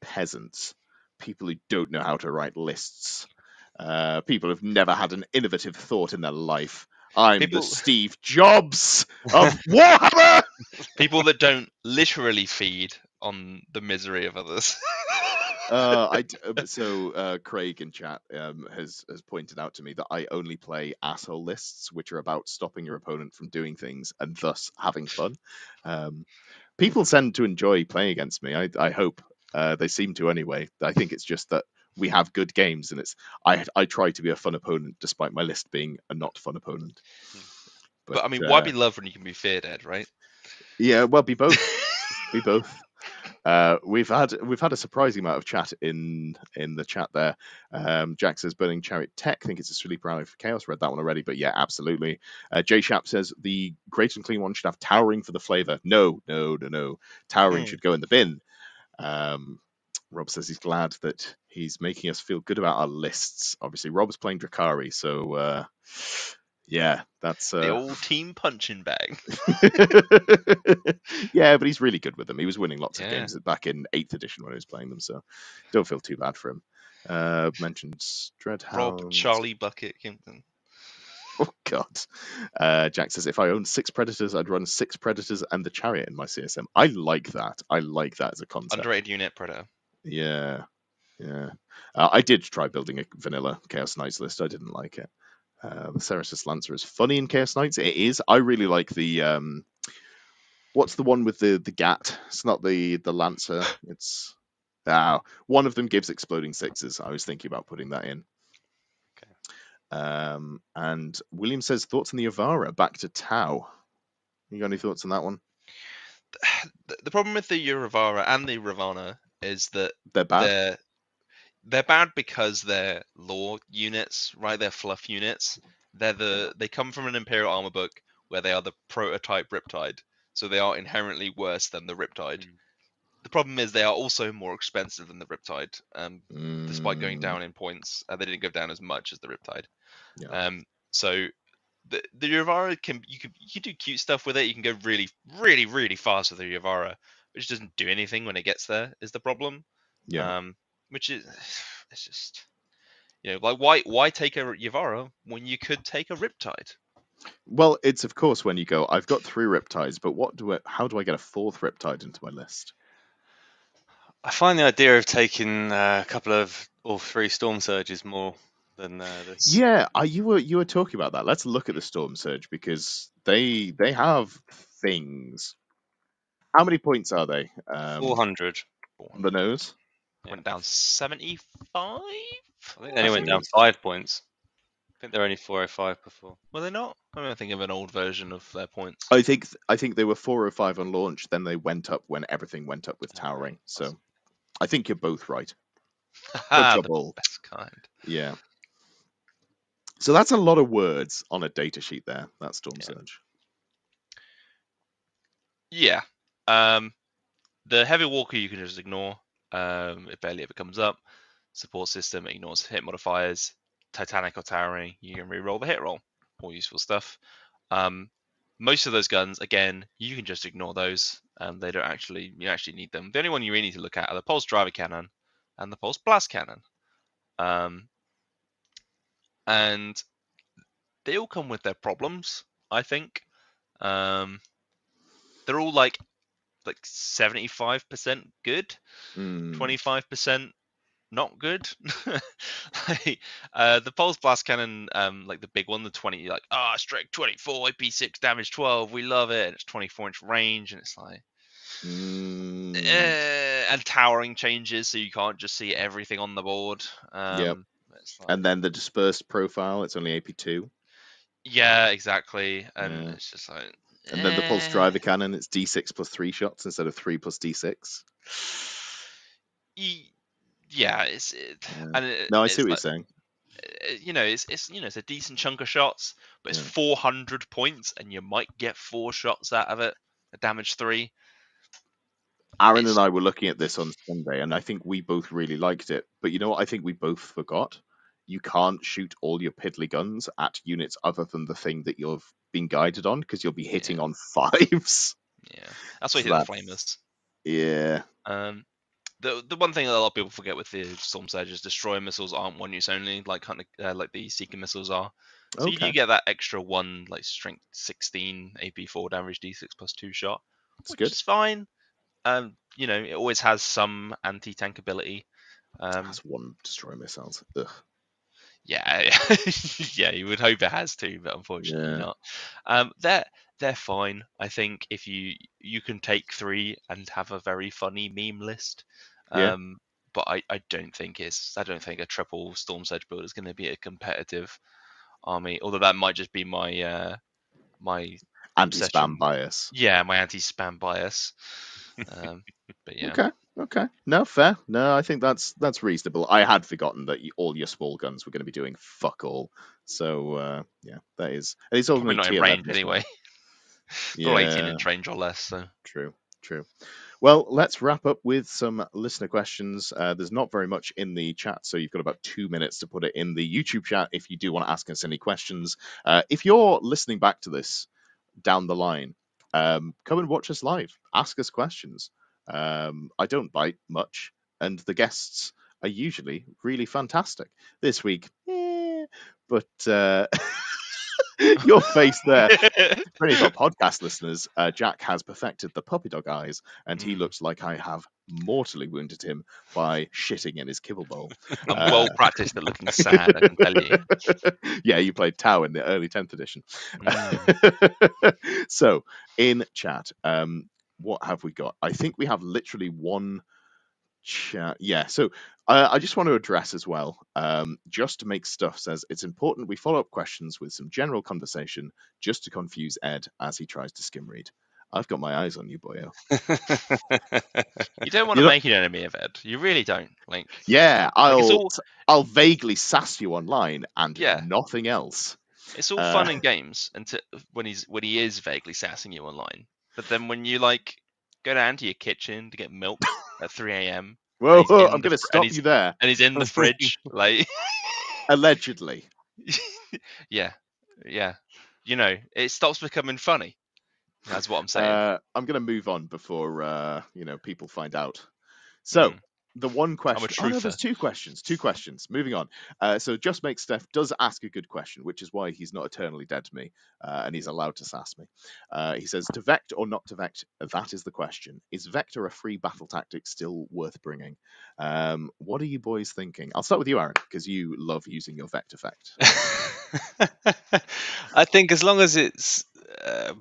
peasants. people who don't know how to write lists. Uh, people who've never had an innovative thought in their life. I'm People- the Steve Jobs of Warhammer. People that don't literally feed on the misery of others. uh, I d- uh, so uh, Craig in chat um, has has pointed out to me that I only play asshole lists, which are about stopping your opponent from doing things and thus having fun. Um, people tend to enjoy playing against me. I, I hope uh, they seem to anyway. I think it's just that we have good games, and it's I I try to be a fun opponent despite my list being a not fun opponent. but, I mean, why uh, be loved when you can be feared, Ed? Right? Yeah, well, be both. be both. Uh, we've had we've had a surprising amount of chat in in the chat there. Um, Jack says burning chariot tech. think it's a sleeper rally for chaos. Read that one already, but yeah, absolutely. Uh, Jay Shap says the great unclean one should have towering for the flavor. No, no, no, no. Towering Hmm. should go in the bin. Um, Rob says he's glad that he's making us feel good about our lists. Obviously, Rob's playing Drukhari, so uh, yeah, that's uh, The old team punching bag. yeah, but he's really good with them. He was winning lots of games back in eighth edition when he was playing them, so don't feel too bad for him. Uh, mentioned Dreadhound. Rob Charlie Bucket Kimpton. Oh God. Uh, Jack says if I owned six predators, I'd run six predators and the chariot in my CSM. I like that. I like that as a concept. Underrated unit Predator. Yeah, yeah. Uh, I did try building a vanilla Chaos Knights list. I didn't like it. Uh, the Cerastus Lancer is funny in Chaos Knights. It is. I really like the um, what's the one with the the gat? It's not the the Lancer. It's ah, one of them gives exploding sixes. I was thinking about putting that in. Okay. Um, and William says thoughts on the Y'vahra back to Tau. You got any thoughts on that one? The, the problem with the Y'vahra and the R'varna is that They're bad. they're they're bad because they're law units, right? They're fluff units. They're the they come from an Imperial armor book where they are the prototype Riptide, so they are inherently worse than the Riptide. Mm. The problem is they are also more expensive than the Riptide, um, despite going Mm, down in points. Uh, they didn't go down as much as the Riptide. Yeah. Um, so the the Y'vahra can you can you can do cute stuff with it. You can go really really really fast with the Y'vahra, which doesn't do anything when it gets there. Is the problem? yeah. Um, which is it's just you know like why why take a Y'vahra when you could take a Riptide? Well, it's of course when you go, I've got three riptides, but what do I, how do I get a fourth riptide into my list? I find the idea of taking uh, a couple of or three storm surges more than uh, this. Yeah, I, you were you were talking about that. Let's look at the storm surge because they they have things. How many points are they? Um, 400. on the nose. Went down seventy five. I think they only went down five points. I think they're only 405 before. Were they not? I'm gonna think of an old version of their points. I think I think they were 405 on launch. Then they went up when everything went up with towering. So. I think you're both right. The Quadruple. best kind. Yeah. So that's a lot of words on a data sheet there. That storm Yeah. surge. Yeah. Um, the heavy walker you can just ignore. Um, it barely ever comes up. Support system ignores hit modifiers. Titanic or towering, you can re-roll the hit roll. All useful stuff. Um, most of those guns, again, you can just ignore those. Um, they don't actually you actually need them. The only one you really need to look at are the pulse driver cannon and the pulse blast cannon. Um, and they all come with their problems, I think. Um, they're all like like 75% good, Mm, 25% not good. like, uh, the pulse blast cannon, um, like the big one, the 20, like ah, strike 24, IP6, damage 12, we love it. And it's 24 inch range, and it's like, mm, eh, and towering changes, so you can't just see everything on the board. Um, it's like, And then the dispersed profile, it's only AP2. yeah, exactly. And Yeah. it's just like, And then the pulse eh. driver cannon, it's D6 plus three shots instead of three plus D6. Y- yeah, it's it, Yeah. and it, No, I see what like- you're saying. uh, you know, it's it's you know, it's a decent chunk of shots, but it's Yeah. 400 points, and you might get four shots out of it. A damage three. Aaron it's- and I were looking at this on Sunday, and I think we both really liked it. But you know what? I think we both forgot. You can't shoot all your piddly guns at units other than the thing that you've been guided on, because you'll be hitting on fives. Yeah, that's why So you hit the flamers. Yeah. Um, the the one thing that a lot of people forget with the Storm Surge is destroyer missiles aren't one use only, like kind of uh, like the Seeker missiles are. So you Okay. do get that extra one like strength 16 AP4 damage D6 plus two shot, That's which good. is fine. Um, you know, it always has some anti-tank ability. Um, That's one destroy missiles. Ugh. Yeah, yeah, you would hope it has to, but unfortunately Yeah. not. Um, they're they're fine. I think if you you can take three and have a very funny meme list. Yeah. Um, but I, I don't think it's I don't think a triple Storm Surge build is going to be a competitive army. Although that might just be my uh my Anti-spam Obsession. bias. yeah my anti-spam bias. Um, but yeah, Okay. Okay. No, fair. No, I think that's that's reasonable. I had forgotten that you, all your small guns were going to be doing fuck all. So uh, yeah, that is. And it's all probably going not to in range 11, isn't it? anyway. They're all 18 Yeah. inch range or less. So True, true. Well, let's wrap up with some listener questions. Uh, there's not very much in the chat, so you've got about two minutes to put it in the YouTube chat if you do want to ask us any questions. Uh, if you're listening back to this down the line, um, come and watch us live. Ask us questions. Um, I don't bite much, and the guests are usually really fantastic. This week, eh, but uh, your face there for any of our podcast listeners, uh, Jack has perfected the puppy dog eyes, and he Mm. looks like I have mortally wounded him by shitting in his kibble bowl. I'm Uh, well practiced at looking sad. I can tell you. yeah, you played Tau in the early 10th edition. Mm. so, in chat, um, what have we got? I think we have literally one chat. Yeah, so uh, I just want to address as well, um, just to make stuff says it's important we follow up questions with some general conversation just to confuse Ed as he tries to skim read. I've got my eyes on you, boyo. You don't want to make an enemy of Ed. You really don't. Like, Yeah, I'll it's all- I'll vaguely sass you online and Yeah. nothing else. it's all Uh, fun and games until when he's when he is vaguely sassing you online. But then when you like go down to your kitchen to get milk at 3 a.m. Whoa, in I'm going to stop you there. and he's in the fridge, like, Allegedly. yeah, yeah, you know, it stops becoming funny. That's what I'm saying. Uh, I'm going to move on before uh, you know people find out. So Mm. The one question. Oh, no, there's two questions. Two questions. Moving on. Uh, so just make Steph does ask a good question, which is why he's not eternally dead to me, uh, and he's allowed to sass me. Uh, he says, "To vect or not to vect? That is the question. Is vector a free battle tactic still worth bringing? Um, what are you boys thinking? I'll start with you, Aaron, because you love using your vect effect. I think as long as it's uh,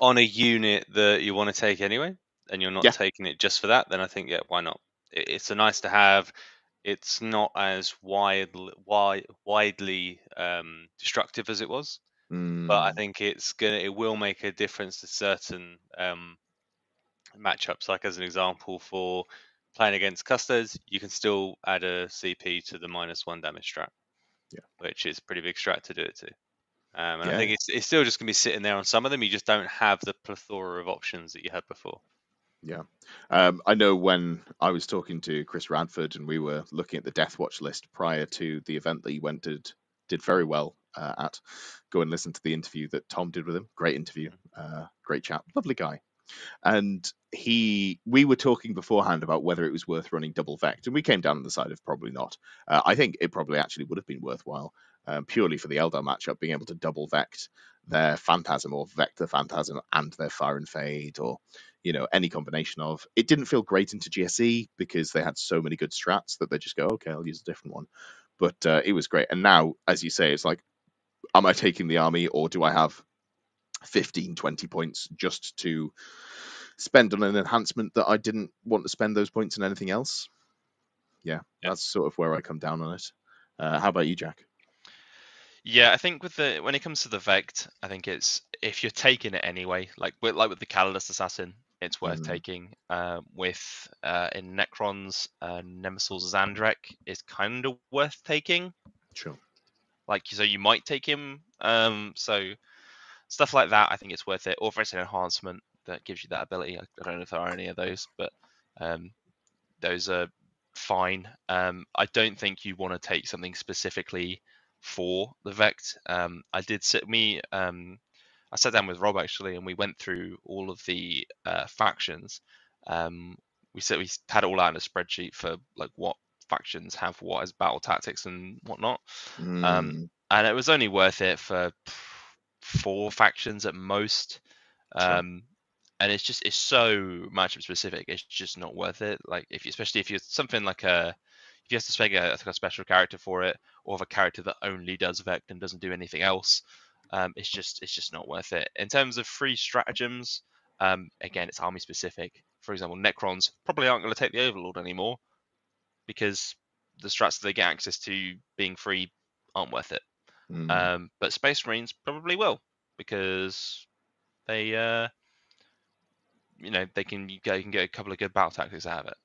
on a unit that you want to take anyway, and you're not Yeah. taking it just for that, then I think yeah, why not? It, it's a nice to have. It's not as wide, wide, widely um, destructive as it was, but I Mm, think it's gonna. It will make a difference to certain um, matchups. Like as an example, for playing against Custos, you can still add a CP to the minus one damage strat. Yeah. Which is a pretty big strat to do it to. Um, and Yeah. I think it's it's still just gonna be sitting there on some of them. You just don't have the plethora of options that you had before. Um, I know when I was talking to Chris Radford and we were looking at the Deathwatch list prior to the event that he went did did very well uh, at. Go and listen to the interview that Tom did with him. Great interview, uh, great chap, lovely guy. And he, we were talking beforehand about whether it was worth running double vect, and we came down on the side of probably not. Uh, I think it probably actually would have been worthwhile, um, purely for the Eldar matchup, being able to double vect their Phantasm or Vector Phantasm and their Fire and Fade, or you know any combination of. It didn't feel great into GSE because they had so many good strats that they just go, okay, I'll use a different one. But uh, it was great, and now, as you say, it's like, am I taking the army or do I have 15, 20 points just to spend on an enhancement that I didn't want to spend those points on anything else? Yeah, Yeah. that's sort of where I come down on it. Uh, how about you, Jack? Yeah, I think with the when it comes to the Vect, I think it's if you're taking it anyway, like with like with the Catalyst Assassin, it's worth Mhm. taking. Uh, with uh, in Necrons, uh, Nemesor Zahndrekh is kind of worth taking. Sure. Like so, you might take him. Um, so stuff like that, I think it's worth it. Or if it's an enhancement that gives you that ability, I, I don't know if there are any of those, but um, those are fine. Um, I don't think you want to take something specifically for the Vect. Um, I did sit me. Um, I sat down with Rob actually, and we went through all of the uh, factions. Um, we said we had it all out in a spreadsheet for like what factions have what as battle tactics and whatnot. Mm, and it was only worth it for four factions at most. Sure. Um, and it's just it's so matchup specific. It's just not worth it. Like if you, especially if you're something like a if you have to spec a, like a special character for it, or have a character that only does Vect and doesn't do anything else, um, it's just it's just not worth it. In terms of free stratagems, um, again it's army specific. For example, Necrons probably aren't going to take the Overlord anymore because the strats that they get access to being free aren't worth it. mm, Um, but Space Marines probably will because they, uh, you know, they can you you can get a couple of good battle tactics out of it.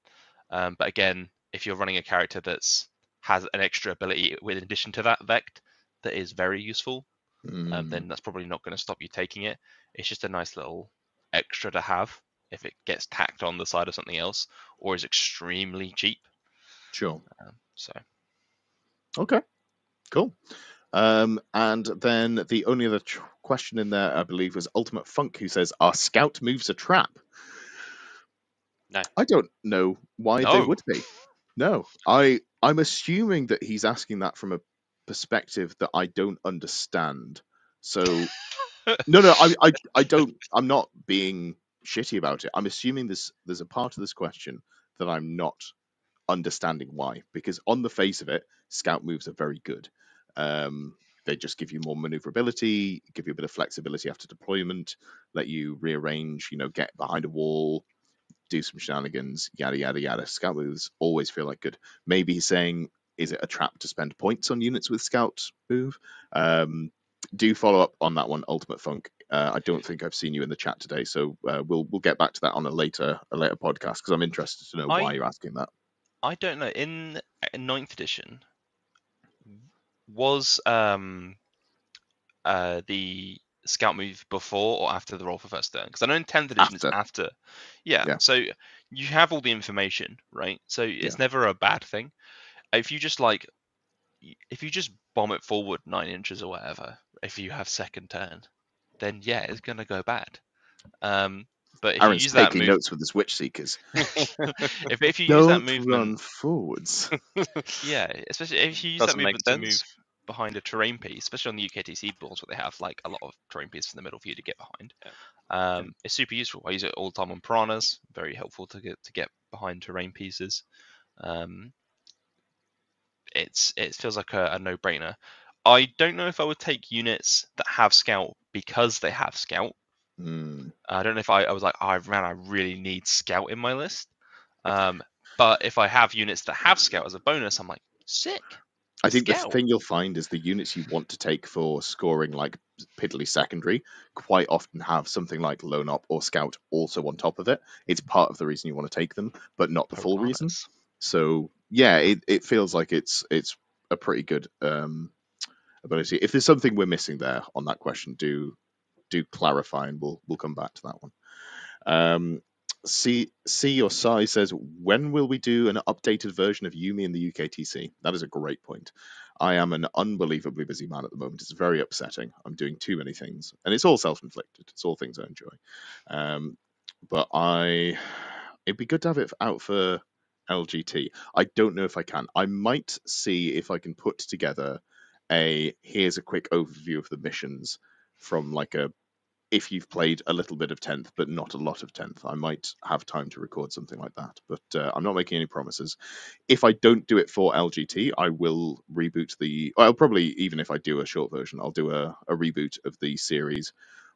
Um, but again, if you're running a character that's has an extra ability with addition to that vect that is very useful, um, mm. then that's probably not going to stop you taking it. It's just a nice little extra to have if it gets tacked on the side of something else or is extremely cheap. sure. Um, so Okay, cool. Um, and then the only other tr- question in there, I believe, was Ultimate Funk, who says, "Are scout moves a trap?" No. I don't know why they would be. No, I I'm assuming that he's asking that from a perspective that I don't understand. So no, no, I, I I don't. I'm not being shitty about it. I'm assuming this there's a part of this question that I'm not understanding why because on the face of it scout moves are very good um, they just give you more maneuverability give you a bit of flexibility after deployment let you rearrange you know get behind a wall do some shenanigans yada yada yada. Scout moves always feel like good. Maybe he's saying is it a trap to spend points on units with scout move? Um, do follow up on that one ultimate funk. Uh, i don't think i've seen you in the chat today so uh, we'll we'll get back to that on a later a later podcast because i'm interested to know I- why you're asking that. I don't know. In uh, ninth edition, was um uh the scout move before or after the roll for first turn? Because I know in tenth edition After. it's after. Yeah, Yeah. So you have all the information, right? So it's never a bad thing. If you just like, if you just bomb it forward nine inches or whatever, if you have second turn, then yeah, it's gonna go bad. Um, but if Aaron's you use that taking move, notes with his witch seekers. if if you use that Don't movement, run forwards. Yeah, especially if you use that Doesn't make movement to move. Behind a terrain piece, especially on the UKTC boards where they have like a lot of terrain pieces in the middle for you to get behind. Um, It's super useful. I use it all the time on piranhas. Very helpful to get to get behind terrain pieces. Um, it's it feels like a, a no-brainer. I don't know if I would take units that have scout because they have scout. Hmm. I don't know if I, I was like, oh man, I really need scout in my list. Um, but if I have units that have scout as a bonus, I'm like, sick. I think the thing you'll find is the units you want to take for scoring like piddly secondary quite often have something like lone op or scout also on top of it. It's part of the reason you want to take them, but not the full reason. So yeah, it, it feels like it's it's a pretty good um, ability. If there's something we're missing there on that question, do do clarify, and we'll we'll come back to that one. Um, C C or Sai says, when will we do an updated version of Yumi in the UKTC? That is a great point. I am an unbelievably busy man at the moment. It's very upsetting. I'm doing too many things, and it's all self-inflicted. It's all things I enjoy. Um, but I, it'd be good to have it out for LGT. I don't know if I can. I might see if I can put together a here's a quick overview of the missions from like a if you've played a little bit of 10th but not a lot of 10th i might have time to record something like that. But uh, i'm not making any promises. If i don't do it for lgt i will reboot the i'll probably even if i do a short version i'll do a, a reboot of the series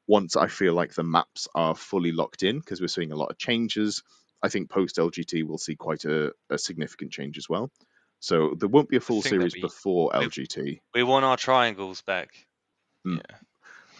once i feel like the maps are fully locked in because we're seeing a lot of changes. I think post lgt we'll see quite a, a significant change as well. So there won't be a full series be- before lgt We want our triangles back. Yeah.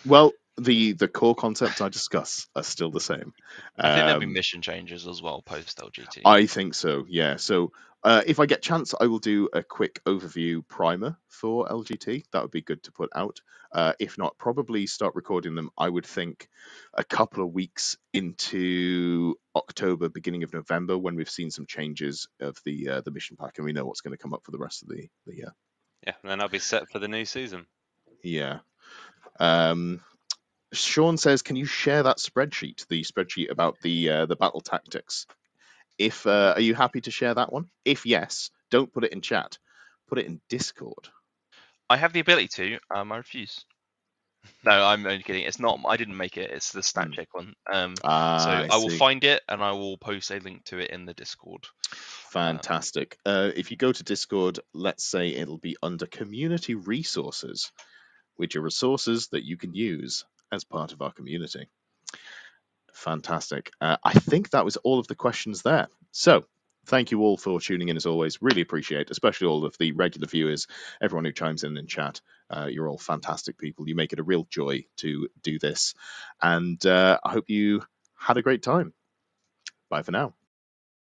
Well the the core concepts i discuss are still the same I think there'll be Um, mission changes as well post LGT. I think so, yeah. So uh, if I get chance, I will do a quick overview primer for LGT. That would be good to put out. Uh, if not, probably start recording them. I would think a couple of weeks into October, beginning of November, when we've seen some changes of the uh, the mission pack and we know what's going to come up for the rest of the the year. Yeah, and then I'll be set for the new season. Yeah. Um, Sean says, "Can you share that spreadsheet? The spreadsheet about the uh, the battle tactics." If uh, are you happy to share that one? If yes, don't put it in chat. Put it in Discord. I have the ability to. Um, I refuse. No, I'm only kidding. It's not. I didn't make it. It's the stat Hmm. check one. Um, Ah, so I I, will find it and I will post a link to it in the Discord. Fantastic. Uh, if you go to Discord, let's say it'll be under community resources, which are resources that you can use as part of our community. Fantastic. Uh, I think that was all of the questions there. So, thank you all for tuning in as always. Really appreciate, especially all of the regular viewers, everyone who chimes in in chat. Uh, you're all fantastic people. You make it a real joy to do this. And uh, I hope you had a great time. Bye for now.